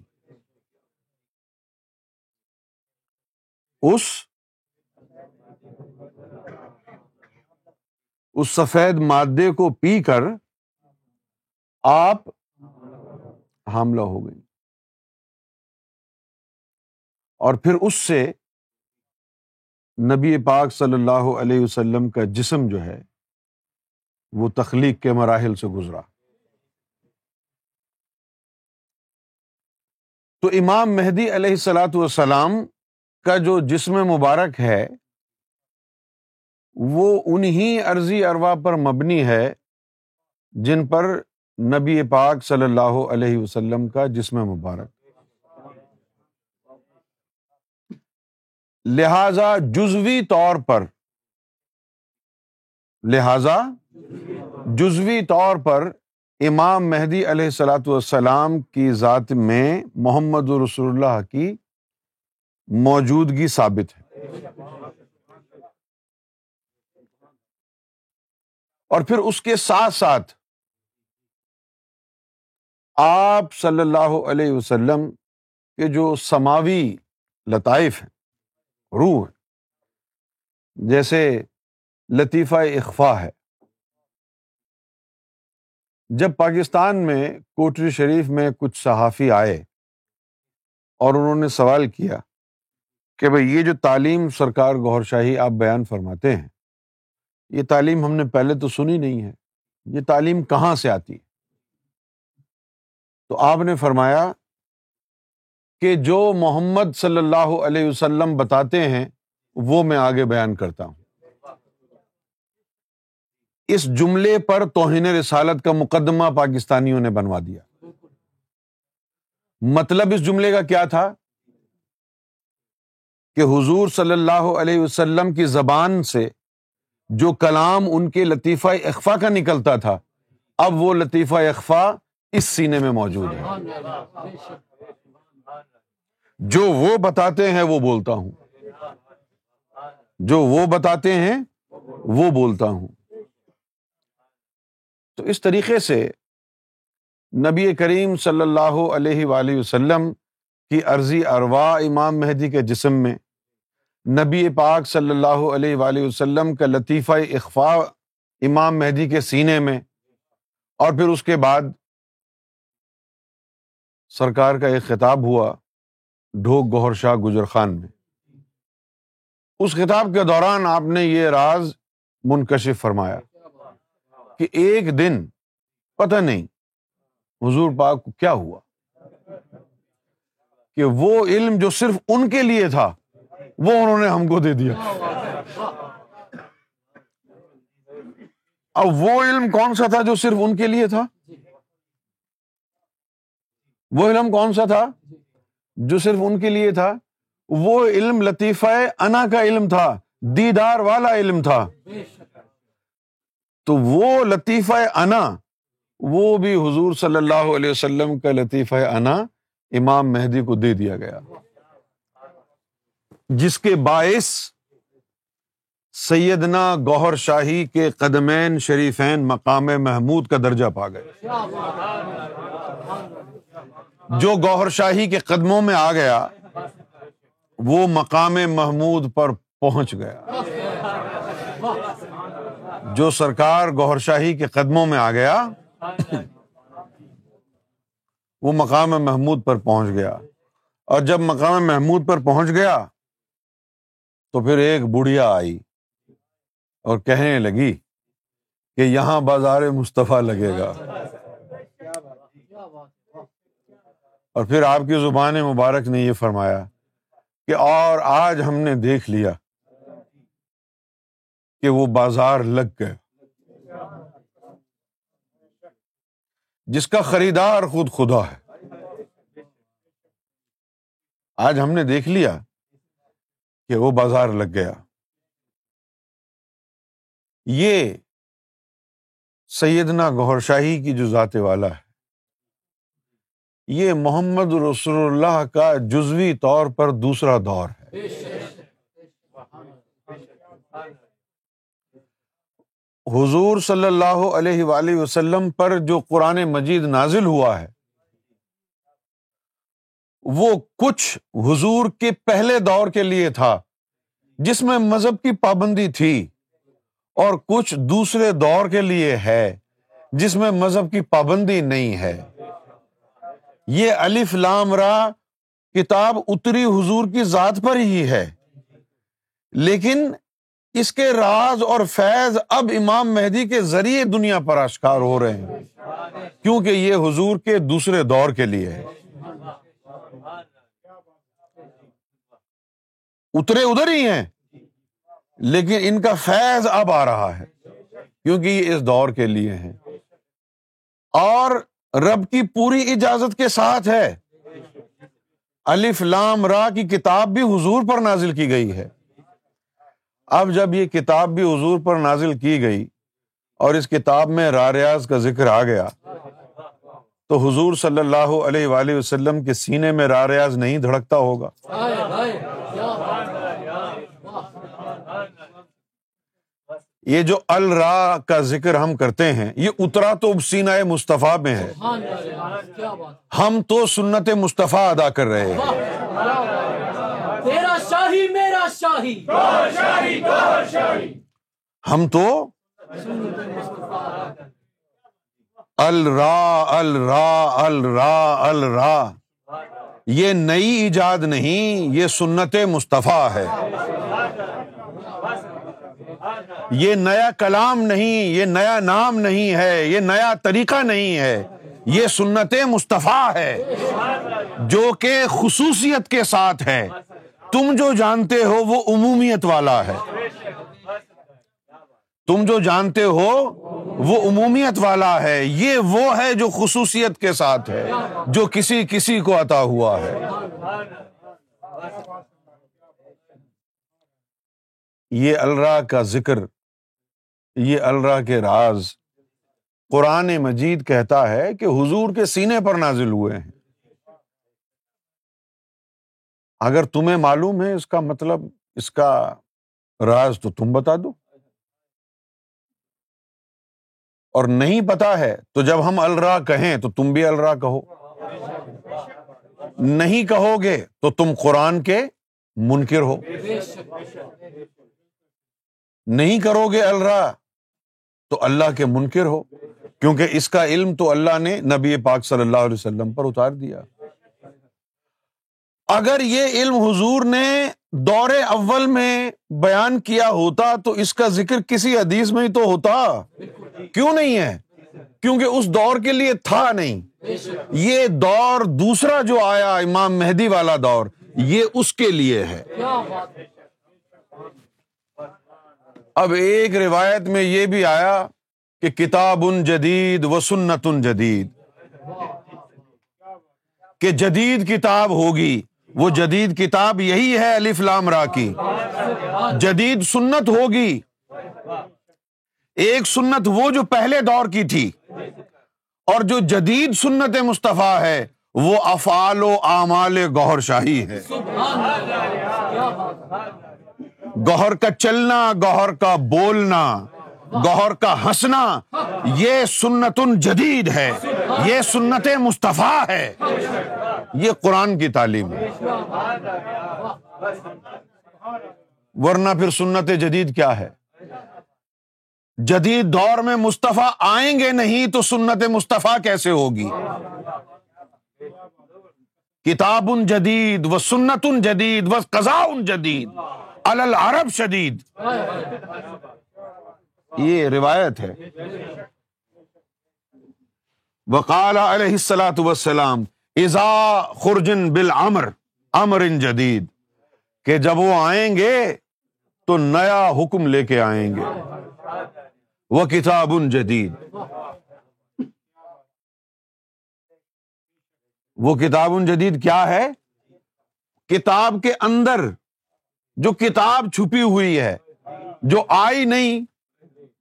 اس اس سفید مادے کو پی کر آپ حاملہ ہو گئی اور پھر اس سے نبی پاک صلی اللہ علیہ وسلم کا جسم جو ہے، وہ تخلیق کے مراحل سے گزرا۔ تو امام مہدی علیہ السلاۃ والسلام کا جو جسم مبارک ہے، وہ انہیں عرضی اروا پر مبنی ہے، جن پر نبی پاک صلی اللہ علیہ وسلم کا جسم مبارک۔ لہذا جزوی طور پر، لہذا جزوی طور پر امام مہدی علیہ السلاۃ والسلام کی ذات میں محمد رسول اللہ کی موجودگی ثابت ہے۔ اور پھر اس کے ساتھ ساتھ آپ صلی اللہ علیہ وسلم کے جو سماوی لطائف ہیں روح، جیسے لطیفہ اخفا ہے۔ جب پاکستان میں کوٹری شریف میں کچھ صحافی آئے اور انہوں نے سوال کیا کہ بھائی یہ جو تعلیم سرکار گور شاہی آپ بیان فرماتے ہیں، یہ تعلیم ہم نے پہلے تو سنی نہیں ہے، یہ تعلیم کہاں سے آتی ہے؟ تو آپ نے فرمایا کہ جو محمد صلی اللہ علیہ وسلم بتاتے ہیں، وہ میں آگے بیان کرتا ہوں۔ اس جملے پر توہین رسالت کا مقدمہ پاکستانیوں نے بنوا دیا۔ مطلب اس جملے کا کیا تھا؟ کہ حضور صلی اللہ علیہ وسلم کی زبان سے جو کلام ان کے لطیفہ اخفا کا نکلتا تھا، اب وہ لطیفہ اخفا اس سینے میں موجود ہے۔ جو وہ بتاتے ہیں وہ بولتا ہوں۔ جو وہ بتاتے ہیں وہ بولتا ہوں۔ تو اس طریقے سے نبی کریم صلی اللہ علیہ وآلہ وسلم کی عرضی اروا امام مہدی کے جسم میں نبی پاک صلی اللہ علیہ وآلہ وسلم کا لطیفہ اخفا امام مہدی کے سینے میں اور پھر اس کے بعد سرکار کا ایک خطاب ہوا۔ ڈھوک گوہر شاہ گجر خان میں۔ اس خطاب کے دوران آپ نے یہ راز منکشف فرمایا کہ ایک دن پتہ نہیں حضور پاک کو کیا ہوا کہ وہ علم جو صرف ان کے لیے تھا وہ انہوں نے ہم کو دے دیا۔ اب وہ علم کون سا تھا جو صرف ان کے لیے تھا؟ وہ علم کون سا تھا؟ جو صرف ان کے لیے تھا، وہ علم لطیفہ انا کا علم تھا، دیدار والا علم تھا۔ تو وہ لطیفہ انا، وہ بھی حضور صلی اللہ علیہ وسلم کا لطیفہ انا امام مہدی کو دے دیا گیا۔ جس کے باعث سیدنا گوہر شاہی کے قدمین شریفین مقام محمود کا درجہ پا گئے۔ جو گوہر شاہی کے قدموں میں آ گیا، وہ مقام محمود پر پہنچ گیا۔ جو سرکار گوہر شاہی کے قدموں میں آ گیا، وہ مقام محمود پر پہنچ گیا۔ اور جب مقام محمود پر پہنچ گیا، تو پھر ایک بڑھیا آئی اور کہنے لگی کہ یہاں بازار مصطفیٰ لگے گا۔ اور پھر آپ کی زبان مبارک نے یہ فرمایا کہ اور آج ہم نے دیکھ لیا کہ وہ بازار لگ گئے۔ جس کا خریدار خود خدا ہے۔ آج ہم نے دیکھ لیا کہ وہ بازار لگ گیا۔ یہ سیدنا گور شاہی کی جو ذات والا ہے۔ یہ محمد رسول اللہ کا جزوی طور پر دوسرا دور ہے۔ حضور صلی اللہ علیہ وآلہ وسلم پر جو قرآن مجید نازل ہوا ہے، وہ کچھ حضور کے پہلے دور کے لیے تھا، جس میں مذہب کی پابندی تھی، اور کچھ دوسرے دور کے لیے ہے، جس میں مذہب کی پابندی نہیں ہے۔ یہ الف لام را کتاب اتری حضور کی ذات پر ہی ہے۔ لیکن اس کے راز اور فیض اب امام مہدی کے ذریعے دنیا پر اشکار ہو رہے ہیں۔ کیونکہ یہ حضور کے دوسرے دور کے لیے ہے۔ اترے ادھر ہی ہیں، لیکن ان کا فیض اب آ رہا ہے، کیونکہ یہ اس دور کے لیے ہیں۔ اور رب کی پوری اجازت کے ساتھ ہے۔ الف لام را کی کتاب بھی حضور پر نازل کی گئی ہے۔ اب جب یہ کتاب بھی حضور پر نازل کی گئی اور اس کتاب میں را ریاض کا ذکر آ گیا، تو حضور صلی اللہ علیہ وآلہ وسلم کے سینے میں را ریاض نہیں دھڑکتا ہوگا۔ یہ جو الرا کا ذکر ہم کرتے ہیں یہ اترا تو سینہ مصطفیٰ میں ہے۔ ہم تو سنت مصطفیٰ ادا کر رہے ہیں۔ ہم تو الرا الرا الرا الرا۔ یہ نئی ایجاد نہیں یہ سنت مصطفیٰ ہے۔ یہ نیا کلام نہیں، یہ نیا نام نہیں ہے، یہ نیا طریقہ نہیں ہے، یہ سنت مصطفیٰ ہے، جو کہ خصوصیت کے ساتھ ہے۔ تم جو جانتے ہو وہ عمومیت والا ہے۔ تم جو جانتے ہو وہ عمومیت والا ہے۔ یہ وہ ہے جو خصوصیت کے ساتھ ہے، جو کسی کسی کو عطا ہوا ہے۔ یہ الرا کا ذکر، یہ الرا کے راز قرآن مجید کہتا ہے کہ حضور کے سینے پر نازل ہوئے ہیں۔ اگر تمہیں معلوم ہے اس کا مطلب اس کا راز تو تم بتا دو۔ اور نہیں پتا ہے تو جب ہم الرا کہیں تو تم بھی الرا کہو۔ نہیں کہو گے تو تم قرآن کے منکر ہو۔ نہیں کرو گے الرا، تو اللہ کے منکر ہو۔ کیونکہ اس کا علم تو اللہ نے نبی پاک صلی اللہ علیہ وسلم پر اتار دیا۔ اگر یہ علم حضور نے دور اول میں بیان کیا ہوتا، تو اس کا ذکر کسی حدیث میں ہی تو ہوتا۔ کیوں نہیں ہے؟ کیونکہ اس دور کے لیے تھا نہیں۔ یہ دور دوسرا جو آیا، امام مہدی والا دور، یہ اس کے لیے ہے۔ اب ایک روایت میں یہ بھی آیا کہ کتاب ان جدید و سنت ان جدید۔ کہ جدید کتاب ہوگی، وہ جدید کتاب یہی ہے الف لام را کی۔ جدید سنت ہوگی۔ ایک سنت وہ جو پہلے دور کی تھی۔ اور جو جدید سنت مصطفیٰ ہے، وہ افعال و اعمال گوہر شاہی ہے۔ گوہر کا چلنا، گوہر کا بولنا، گوہر کا ہنسنا، یہ سنت جدید ہے، یہ سنت مصطفیٰ ہے، یہ قرآن کی تعلیم ہے۔ ورنہ پھر سنت جدید کیا ہے؟ جدید دور میں مصطفیٰ آئیں گے نہیں تو سنت مصطفیٰ کیسے ہوگی؟ کتاب ان جدید و سنت ان جدید و قزا ان جدید۔ العرب شدید۔ یہ روایت ہے۔ وقال علیہ السلاۃ وسلام ازا خرجن بل امر امر ان جدید، کہ جب وہ آئیں گے تو نیا حکم لے کے آئیں گے۔ وہ کتاب ان جدید۔ وہ کتاب ان جدید کیا ہے؟ کتاب کے اندر۔ جو کتاب چھپی ہوئی ہے، جو آئی نہیں،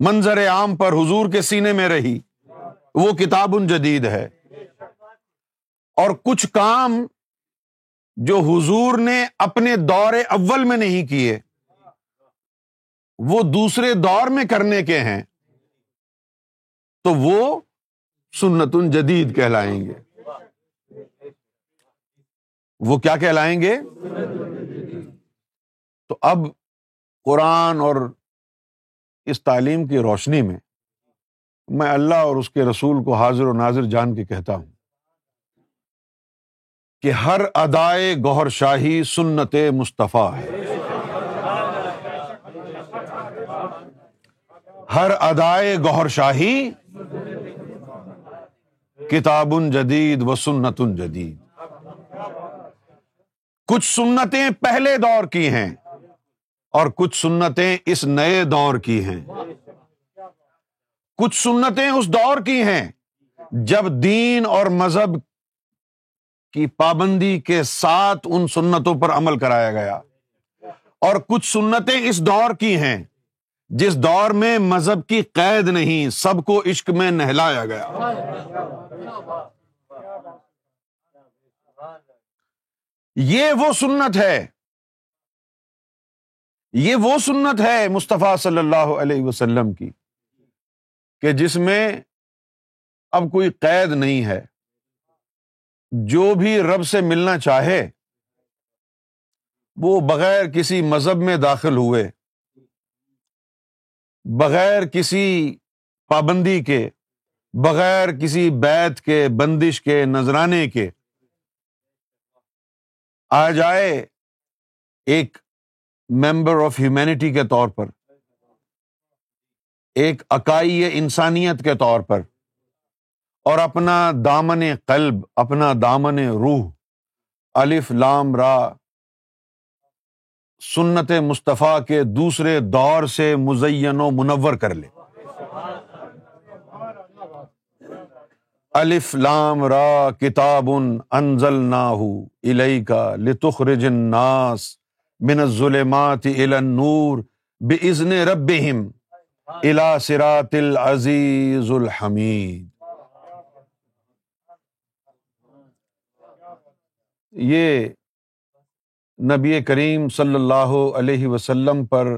منظر عام پر حضور کے سینے میں رہی، وہ کتاب ان جدید ہے۔ اور کچھ کام جو حضور نے اپنے دور اول میں نہیں کیے، وہ دوسرے دور میں کرنے کے ہیں، تو وہ سنت جدید کہلائیں گے۔ وہ کیا کہلائیں گے؟ تو اب قرآن اور اس تعلیم کی روشنی میں میں اللہ اور اس کے رسول کو حاضر و ناظر جان کے کہتا ہوں کہ ہر ادائے گوہر شاہی سنت مصطفیٰ ہے۔ ہر ادائے گوہر شاہی کتاب جدید و سنت جدید۔ کچھ سنتیں پہلے دور کی ہیں۔ اور کچھ سنتیں اس نئے دور کی ہیں۔ کچھ سنتیں اس دور کی ہیں جب دین اور مذہب کی پابندی کے ساتھ ان سنتوں پر عمل کرایا گیا۔ اور کچھ سنتیں اس دور کی ہیں جس دور میں مذہب کی قید نہیں، سب کو عشق میں نہلایا گیا۔ یہ وہ سنت ہے یہ وہ سنت ہے مصطفیٰ صلی اللہ علیہ وسلم کی کہ جس میں اب کوئی قید نہیں ہے۔ جو بھی رب سے ملنا چاہے، وہ بغیر کسی مذہب میں داخل ہوئے، بغیر کسی پابندی کے، بغیر کسی بیت کے، بندش کے، نذرانے کے آ جائے ایک ممبر آف ہیومینٹی کے طور پر، ایک اکائی انسانیت کے طور پر، اور اپنا دامن قلب، اپنا دامن روح، الف لام را، سنت مصطفیٰ کے دوسرے دور سے مزین و منور کر لے۔ الف لام را کتاب انزل نا الئی کا لتخرج الناس۔ من الظلمات الى النور بزن رب الا سرات العزیز الحمید۔ یہ نبی کریم صلی اللہ علیہ وسلم پر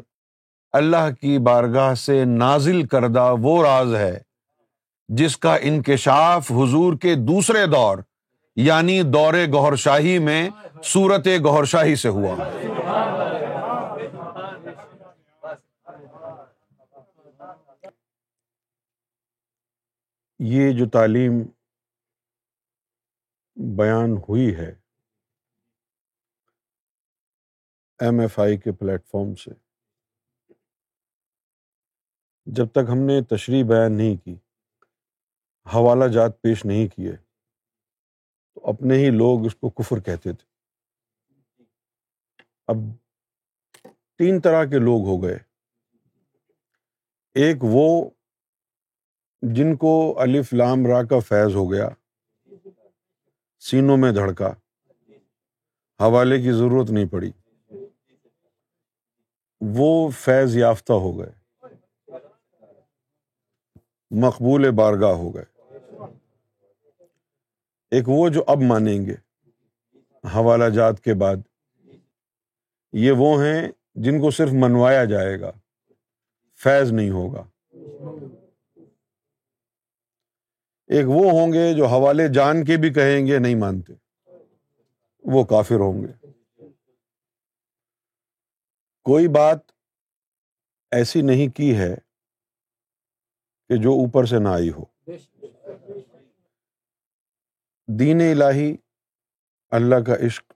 اللہ کی بارگاہ سے نازل کردہ وہ راز ہے جس کا انکشاف حضور کے دوسرے دور یعنی دور گہر شاہی میں صورت گہر شاہی سے ہوا۔ یہ جو تعلیم بیان ہوئی ہے ایم ایف آئی کے پلیٹ فارم سے، جب تک ہم نے تشریح بیان نہیں کی، حوالہ جات پیش نہیں کیے تو اپنے ہی لوگ اس کو کفر کہتے تھے۔ اب تین طرح کے لوگ ہو گئے۔ ایک وہ جن کو الف لام را کا فیض ہو گیا، سینوں میں دھڑکا، حوالے کی ضرورت نہیں پڑی۔ وہ فیض یافتہ ہو گئے، مقبول بارگاہ ہو گئے۔ ایک وہ جو اب مانیں گے، حوالہ جات کے بعد۔ یہ وہ ہیں جن کو صرف منوایا جائے گا، فیض نہیں ہوگا۔ ایک وہ ہوں گے جو حوالے جان کے بھی کہیں گے، نہیں مانتے۔ وہ کافر ہوں گے۔ کوئی بات ایسی نہیں کی ہے کہ جو اوپر سے نہ آئی ہو۔ دین الہی اللہ کا عشق،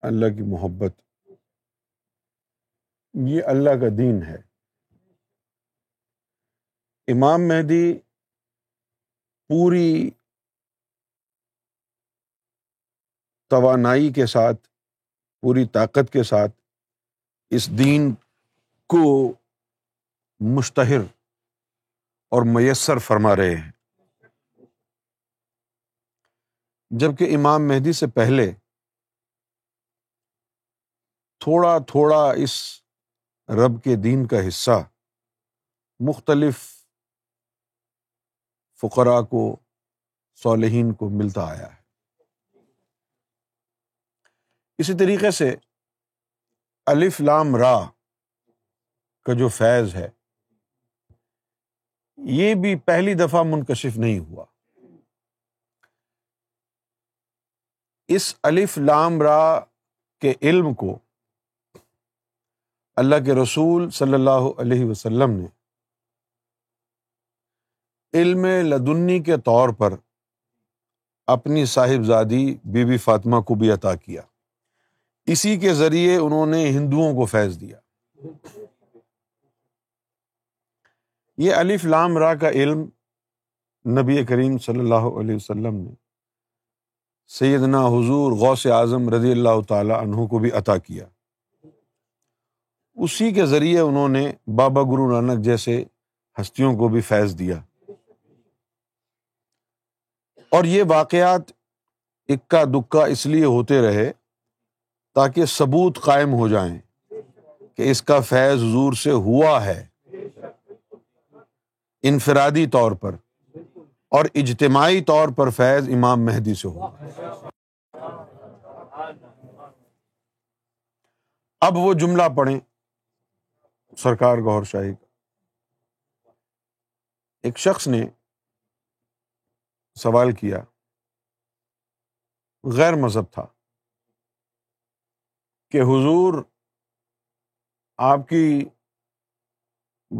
اللہ کی محبت۔ یہ اللہ کا دین ہے۔ امام مہدی پوری توانائی کے ساتھ، پوری طاقت کے ساتھ اس دین کو مشتہر اور میسر فرما رہے ہیں۔ جبکہ امام مہدی سے پہلے تھوڑا تھوڑا اس رب کے دین کا حصہ مختلف فقرا کو، صالحین کو ملتا آیا ہے۔ اسی طریقے سے الف لام را کا جو فیض ہے، یہ بھی پہلی دفعہ منکشف نہیں ہوا۔ اس الف لام را کے علم کو اللہ کے رسول صلی اللہ علیہ وسلم نے علم لدنی کے طور پر اپنی صاحبزادی بی بی فاطمہ کو بھی عطا کیا۔ اسی کے ذریعے انہوں نے ہندوؤں کو فیض دیا۔ یہ الف لام را کا علم نبی کریم صلی اللہ علیہ وسلم نے سیدنا حضور غوث اعظم رضی اللہ تعالی عنہ کو بھی عطا کیا۔ اسی کے ذریعے انہوں نے بابا گرو نانک جیسے ہستیوں کو بھی فیض دیا۔ اور یہ واقعات اکا دکا اس لیے ہوتے رہے تاکہ ثبوت قائم ہو جائیں کہ اس کا فیض حضور سے ہوا ہے۔ انفرادی طور پر۔ اور اجتماعی طور پر فیض امام مہدی سے ہوا اب وہ جملہ پڑھیں۔ سرکار گور شاہی۔ کا ایک شخص نے سوال کیا۔ غیر مذہب تھا کہ حضور آپ کی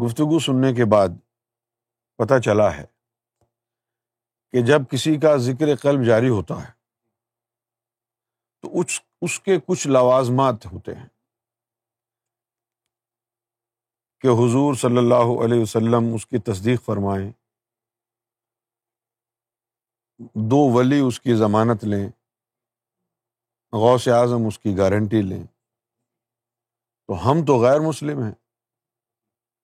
گفتگو سننے کے بعد پتہ چلا ہے۔ کہ جب کسی کا ذکر قلب جاری ہوتا ہے، تو اس کے کچھ لوازمات ہوتے ہیں۔ کہ حضور صلی اللہ علیہ وسلم اس کی تصدیق فرمائیں، دو ولی اس کی ضمانت لیں، غوث اعظم اس کی گارنٹی لیں۔ تو ہم تو غیر مسلم ہیں،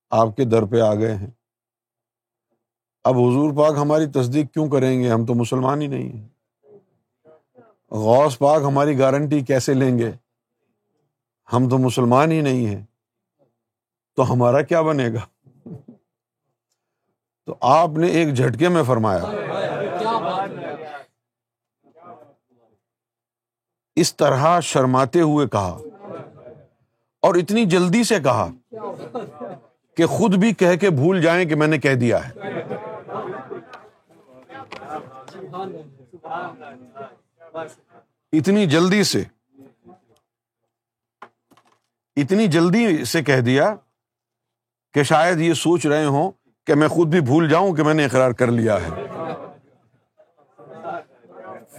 آپ کے در پہ آ گئے ہیں۔ اب حضور پاک ہماری تصدیق کیوں کریں گے؟ ہم تو مسلمان ہی نہیں ہیں۔ غوث پاک ہماری گارنٹی کیسے لیں گے؟ ہم تو مسلمان ہی نہیں ہیں۔ تو ہمارا کیا بنے گا؟ تو آپ نے ایک جھٹکے میں فرمایا، اس طرح شرماتے ہوئے کہا اور اتنی جلدی سے کہا کہ خود بھی کہہ کے بھول جائیں کہ میں نے کہہ دیا ہے۔ اتنی جلدی سے اتنی جلدی سے کہہ دیا کہ شاید یہ سوچ رہے ہوں کہ میں خود بھی بھول جاؤں کہ میں نے اقرار کر لیا ہے۔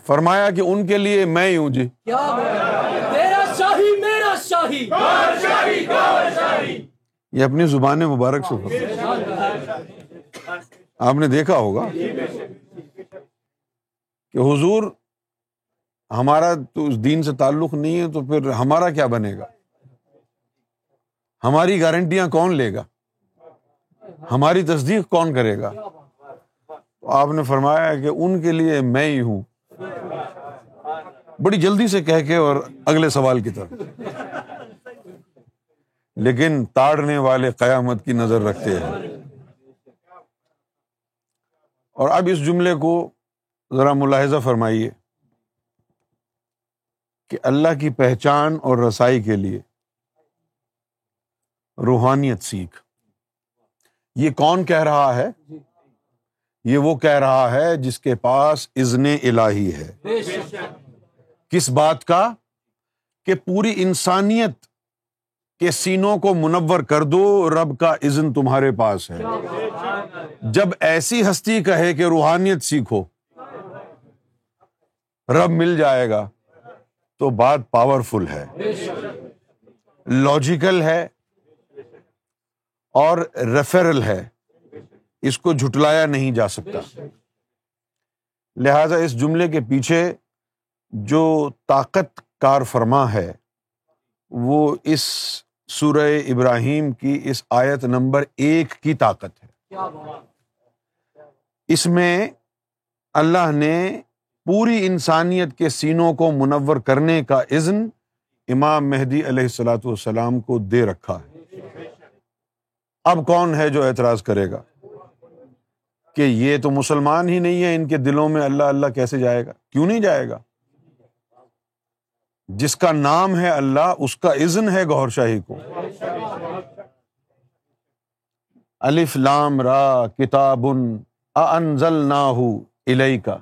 فرمایا کہ ان کے لیے میں ہی ہوں جی۔ یہ اپنی زبان مبارک سے آپ نے دیکھا ہوگا؟ کہ حضور ہمارا تو اس دین سے تعلق نہیں ہے تو پھر ہمارا کیا بنے گا؟ ہماری گارنٹیاں کون لے گا؟ ہماری تصدیق کون کرے گا؟ تو آپ نے فرمایا کہ ان کے لیے میں ہی ہوں۔ بڑی جلدی سے کہہ کے اور اگلے سوال کی طرف۔ لیکن تاڑنے والے قیامت کی نظر رکھتے ہیں۔ اور اب اس جملے کو ذرا ملاحظہ فرمائیے کہ اللہ کی پہچان اور رسائی کے لیے روحانیت سیکھ۔ یہ کون کہہ رہا ہے؟ یہ وہ کہہ رہا ہے جس کے پاس ازن الہی ہے۔ کس بات کا؟ کہ پوری انسانیت کے سینوں کو منور کر دو، رب کا عزن تمہارے پاس ہے۔ جب ایسی ہستی کہے کہ روحانیت سیکھو رب مل جائے گا، تو بات پاورفل ہے۔ لاجیکل ہے اور ریفرل ہے۔ اس کو جھٹلایا نہیں جا سکتا۔ لہذا اس جملے کے پیچھے جو طاقت کار فرما ہے، وہ اس سورہ ابراہیم کی اس آیت نمبر ایک کی طاقت ہے۔ اس میں اللہ نے پوری انسانیت کے سینوں کو منور کرنے کا عزن امام مہدی علیہ السلاۃ والسلام کو دے رکھا ہے۔ اب کون ہے جو اعتراض کرے گا کہ یہ تو مسلمان ہی نہیں ہے ان کے دلوں میں اللہ اللہ کیسے جائے گا؟ کیوں نہیں جائے گا؟ جس کا نام ہے اللہ، اس کا عزن ہے گور شاہی کو۔ الف لام را کتاب انزلناہ الیکا۔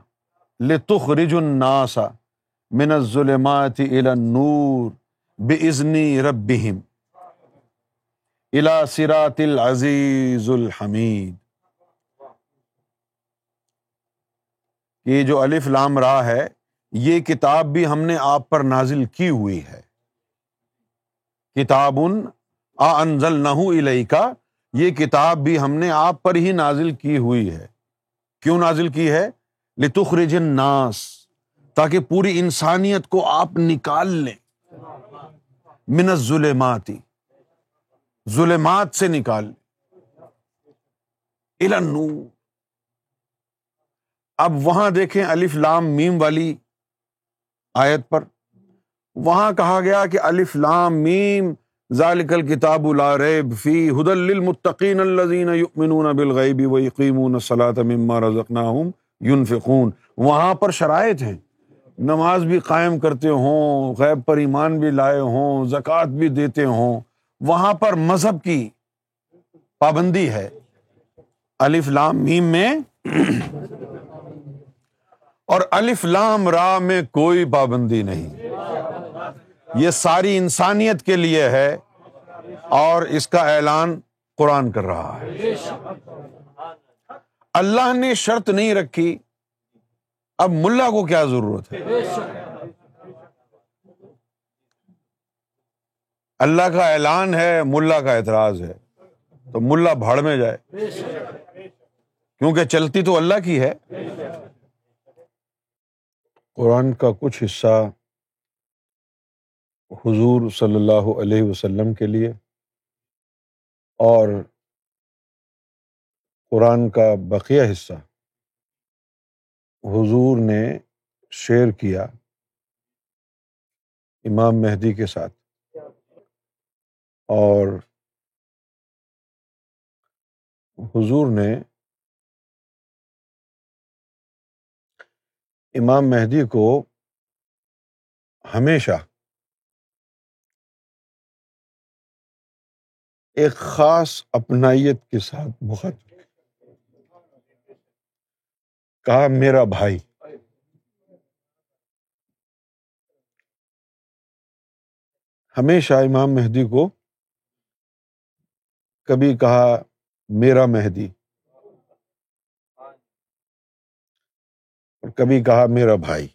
لتخرج الناس من الظلمات الى النور باذن ربهم. الى صراط العزیز الحمید یہ جو الف لام را ہے، یہ کتاب بھی ہم نے آپ پر نازل کی ہوئی ہے. کتاب انزل نہ کا یہ کتاب بھی ہم نے آپ پر ہی نازل کی ہوئی ہے. کیوں نازل کی ہے؟ لتخرج الناس، تاکہ پوری انسانیت کو آپ نکال لیں۔ من الظلماتی ظلمات سے نکال لیں۔ النور۔ اب وہاں دیکھیں الف لام میم والی آیت پر۔ وہاں کہا گیا کہ الف لام میم، ذالک الکتاب لا ریب فی ہدى للمتقین الذین یؤمنون بالغیب ویقیمون الصلاة مما رزقناہم۔ ينفقون وہاں پر شرائط ہیں۔ نماز بھی قائم کرتے ہوں، غیب پر ایمان بھی لائے ہوں، زکوٰۃ بھی دیتے ہوں۔ وہاں پر مذہب کی پابندی ہے۔ الف لام میم میں اور الف لام را میں کوئی پابندی نہیں۔ یہ ساری انسانیت کے لیے ہے اور اس کا اعلان قرآن کر رہا ہے۔ اللہ نے شرط نہیں رکھی، اب ملا کو کیا ضرورت ہے؟ اللہ کا اعلان ہے، ملا کا اعتراض ہے، تو ملا بھاڑ میں جائے۔ کیونکہ چلتی تو اللہ کی ہے۔ قرآن کا کچھ حصہ حضور صلی اللہ علیہ وسلم کے لیے اور قرآن کا بقیہ حصہ حضور نے شیئر کیا امام مہدی کے ساتھ اور حضور نے امام مہدی کو ہمیشہ ایک خاص اپنائیت کے ساتھ بہت کہا، میرا بھائی۔ ہمیشہ امام مہدی کو کبھی کہا، میرا مہدی۔ اور کبھی کہا، میرا بھائی۔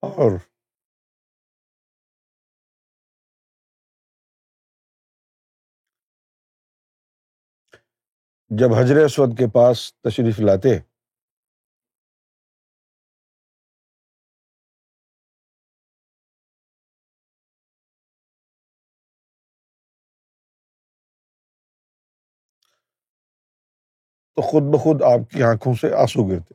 اور جب حضر اسود کے پاس تشریف لاتے۔ تو خود بخود آپ کی آنکھوں سے آنسو گرتے۔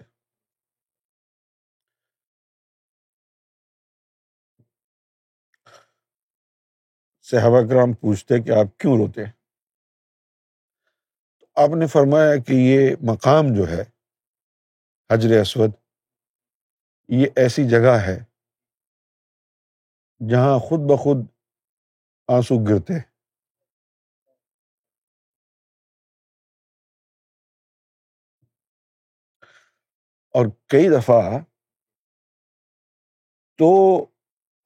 صحابہ کرام پوچھتے کہ آپ کیوں روتے؟ آپ نے فرمایا کہ یہ مقام جو ہے، حجر اسود، یہ ایسی جگہ ہے جہاں خود بخود آنسو گرتے اور کئی دفعہ تو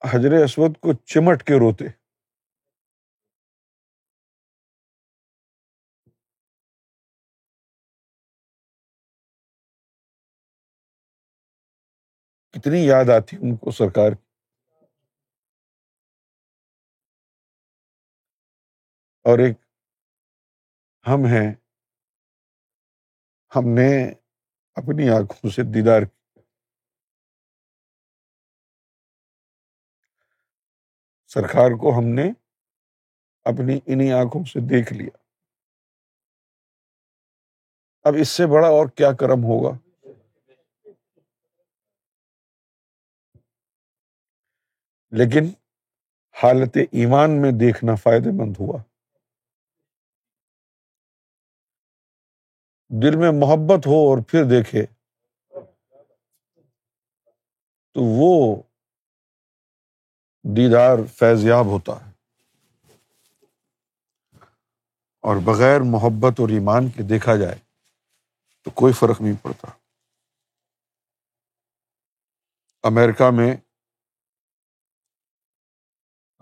حجر اسود کو چمٹ کے روتے۔ کتنی یاد آتی ان کو سرکار کی؟ اور ایک ہم ہیں، ہم نے اپنی آنکھوں سے دیدار سرکار کو ہم نے اپنی انہیں آنکھوں سے دیکھ لیا۔ اب اس سے بڑا اور کیا کرم ہوگا؟ لیکن حالت ایمان میں دیکھنا فائدے مند ہوا۔ دل میں محبت ہو اور پھر دیکھے، تو وہ دیدار فیضیاب ہوتا ہے۔ اور بغیر محبت اور ایمان کے دیکھا جائے تو کوئی فرق نہیں پڑتا۔ امیرکا میں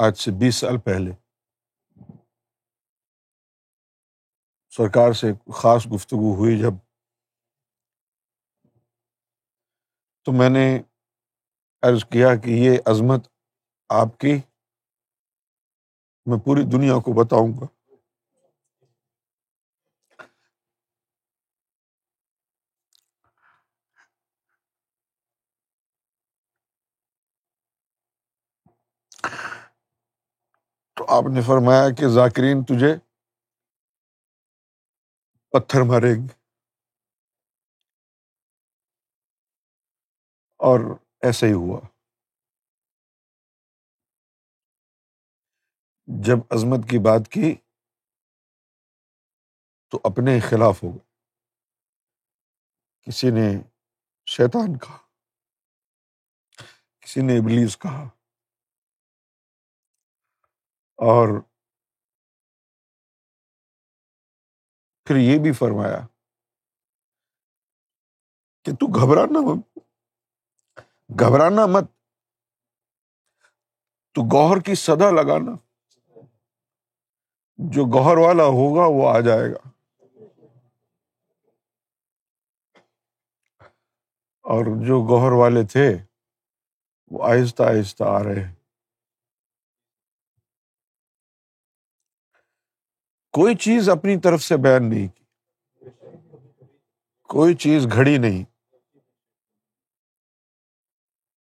آج سے بیس سال پہلے۔ سرکار سے خاص گفتگو ہوئی جب تو میں نے عرض کیا کہ یہ عظمت آپ کی، میں پوری دنیا کو بتاؤں گا۔ آپ نے فرمایا کہ ذاکرین تجھے پتھر مارے گی اور ایسا ہی ہوا۔ جب عظمت کی بات کی تو اپنے خلاف ہو گئے۔ کسی نے شیطان کہا، کسی نے ابلیس کہا۔ اور پھر یہ بھی فرمایا کہ تو گھبرانا مت گھبرانا مت۔ تو گوہر کی سدا لگانا، جو گوہر والا ہوگا وہ آ جائے گا۔ اور جو گوہر والے تھے وہ آہستہ آہستہ آ رہے۔ ہیں کوئی چیز اپنی طرف سے بیان نہیں کی۔ کوئی چیز گھڑی نہیں۔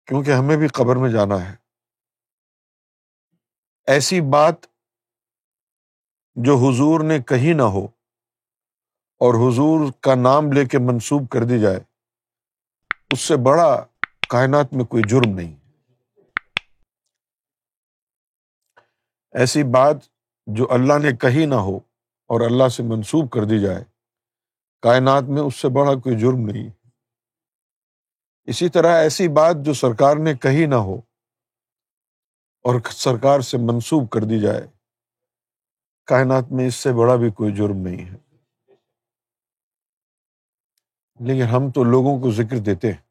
کیونکہ ہمیں بھی قبر میں جانا ہے۔ ایسی بات جو حضور نے کہیں نہ ہو اور حضور کا نام لے کے منسوب کر دی جائے، اس سے بڑا کائنات میں کوئی جرم نہیں۔ ایسی بات جو اللہ نے کہی نہ ہو اور اللہ سے منسوب کر دی جائے۔ کائنات میں اس سے بڑا کوئی جرم نہیں۔ اسی طرح ایسی بات جو سرکار نے کہی نہ ہو اور سرکار سے منسوب کر دی جائے۔ کائنات میں اس سے بڑا بھی کوئی جرم نہیں ہے۔ لیکن ہم تو لوگوں کو ذکر دیتے ہیں۔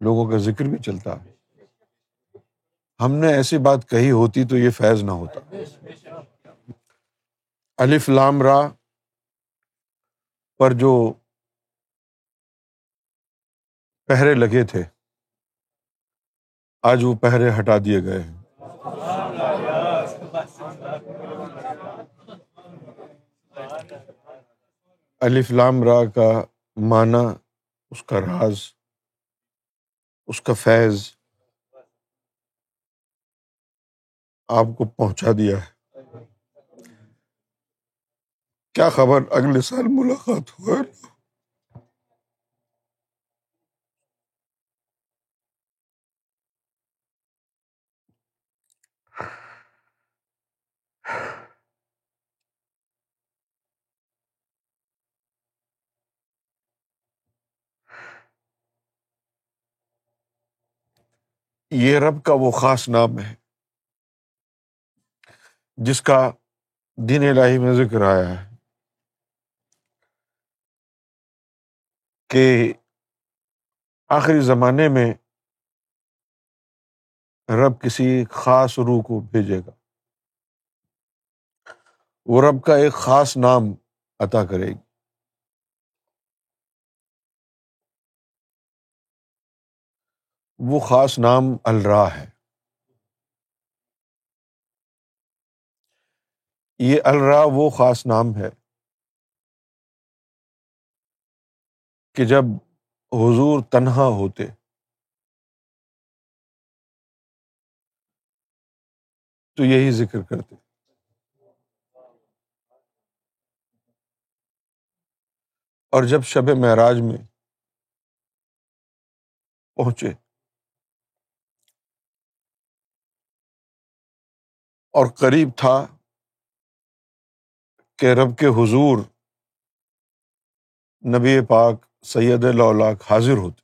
لوگوں کا ذکر بھی چلتا ہے۔ ہم نے ایسی بات کہی ہوتی تو یہ فیض نہ ہوتا۔ الف لام را پر جو پہرے لگے تھے، آج وہ پہرے ہٹا دیے گئے ہیں۔ الف لام را کا معنی، اس کا راز، اس کا فیض آپ کو پہنچا دیا ہے۔ کیا خبر؟ اگلے سال ملاقات ہوا یہ رب کا وہ خاص نام ہے۔ جس کا دین الہی میں ذکر آیا ہے کہ آخری زمانے میں رب کسی خاص روح کو بھیجے گا۔ وہ رب کا ایک خاص نام عطا کرے گی۔ وہ خاص نام الرا ہے۔ یہ الرا وہ خاص نام ہے کہ جب حضور تنہا ہوتے۔ تو یہی ذکر کرتے۔ اور جب شب معراج میں پہنچے۔ اور قریب تھا کہ رب کے حضور نبی پاک سید اللہ حاضر ہوتے۔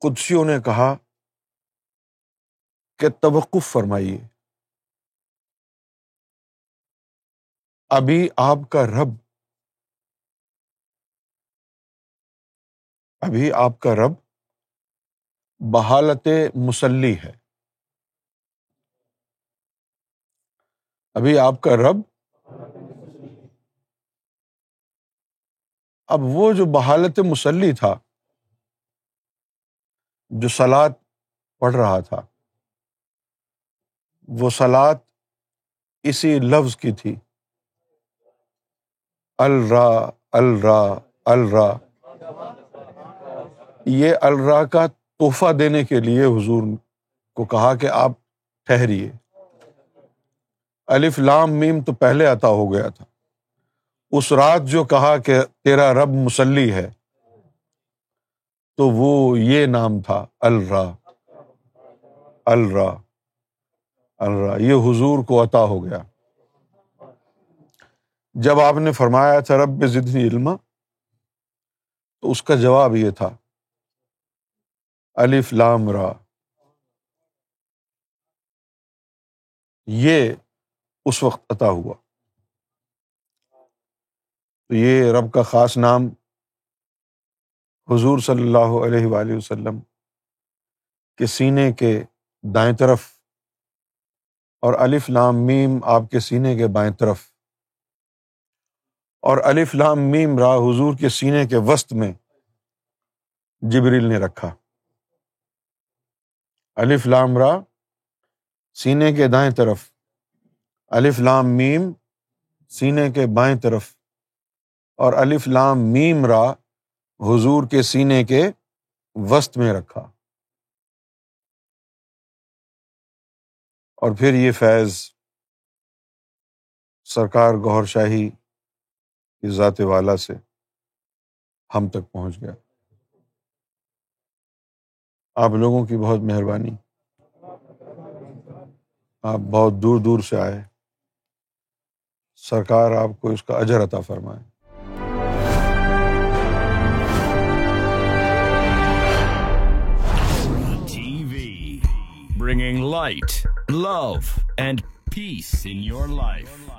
قدسیوں نے کہا کہ توقف فرمائیے۔ ابھی آپ کا رب، ابھی آپ کا رب بحالت مسلی ہے۔ ابھی آپ کا رب اب وہ جو بحالت مسلی تھا، جو سلاد پڑھ رہا تھا، وہ سلاد اسی لفظ کی تھی۔ الرا الرا الرا۔ یہ الرا کا تحفہ دینے کے لیے حضور کو کہا کہ آپ ٹھہریے۔ الف لام میم تو پہلے عطا ہو گیا تھا۔ اس رات جو کہا کہ تیرا رب مسلی ہے، تو وہ یہ نام تھا، الرا۔ الرا۔ الرا۔ یہ حضور کو عطا ہو گیا۔ جب آپ نے فرمایا تھا رب ضدنی علم تو اس کا جواب یہ تھا۔ الف لام را۔ یہ اس وقت عطا ہوا۔ تو یہ رب کا خاص نام حضور صلی اللہ علیہ وآلہ وسلم کے سینے کے دائیں طرف اور الف لام میم آپ کے سینے کے بائیں طرف اور الف لام میم را حضور کے سینے کے وسط میں جبریل نے رکھا۔ الف لام را سینے کے دائیں طرف الف لام میم سینے کے بائیں طرف اور الف لام میم را حضور کے سینے کے وسط میں رکھا۔ اور پھر یہ فیض سرکار گور شاہی کی ذات والا سے ہم تک پہنچ گیا۔ آپ لوگوں کی بہت مہربانی۔ آپ بہت دور دور سے آئے۔ سرکار آپ کو اس کا اجر عطا فرمائے۔ Bringing light love and peace in your life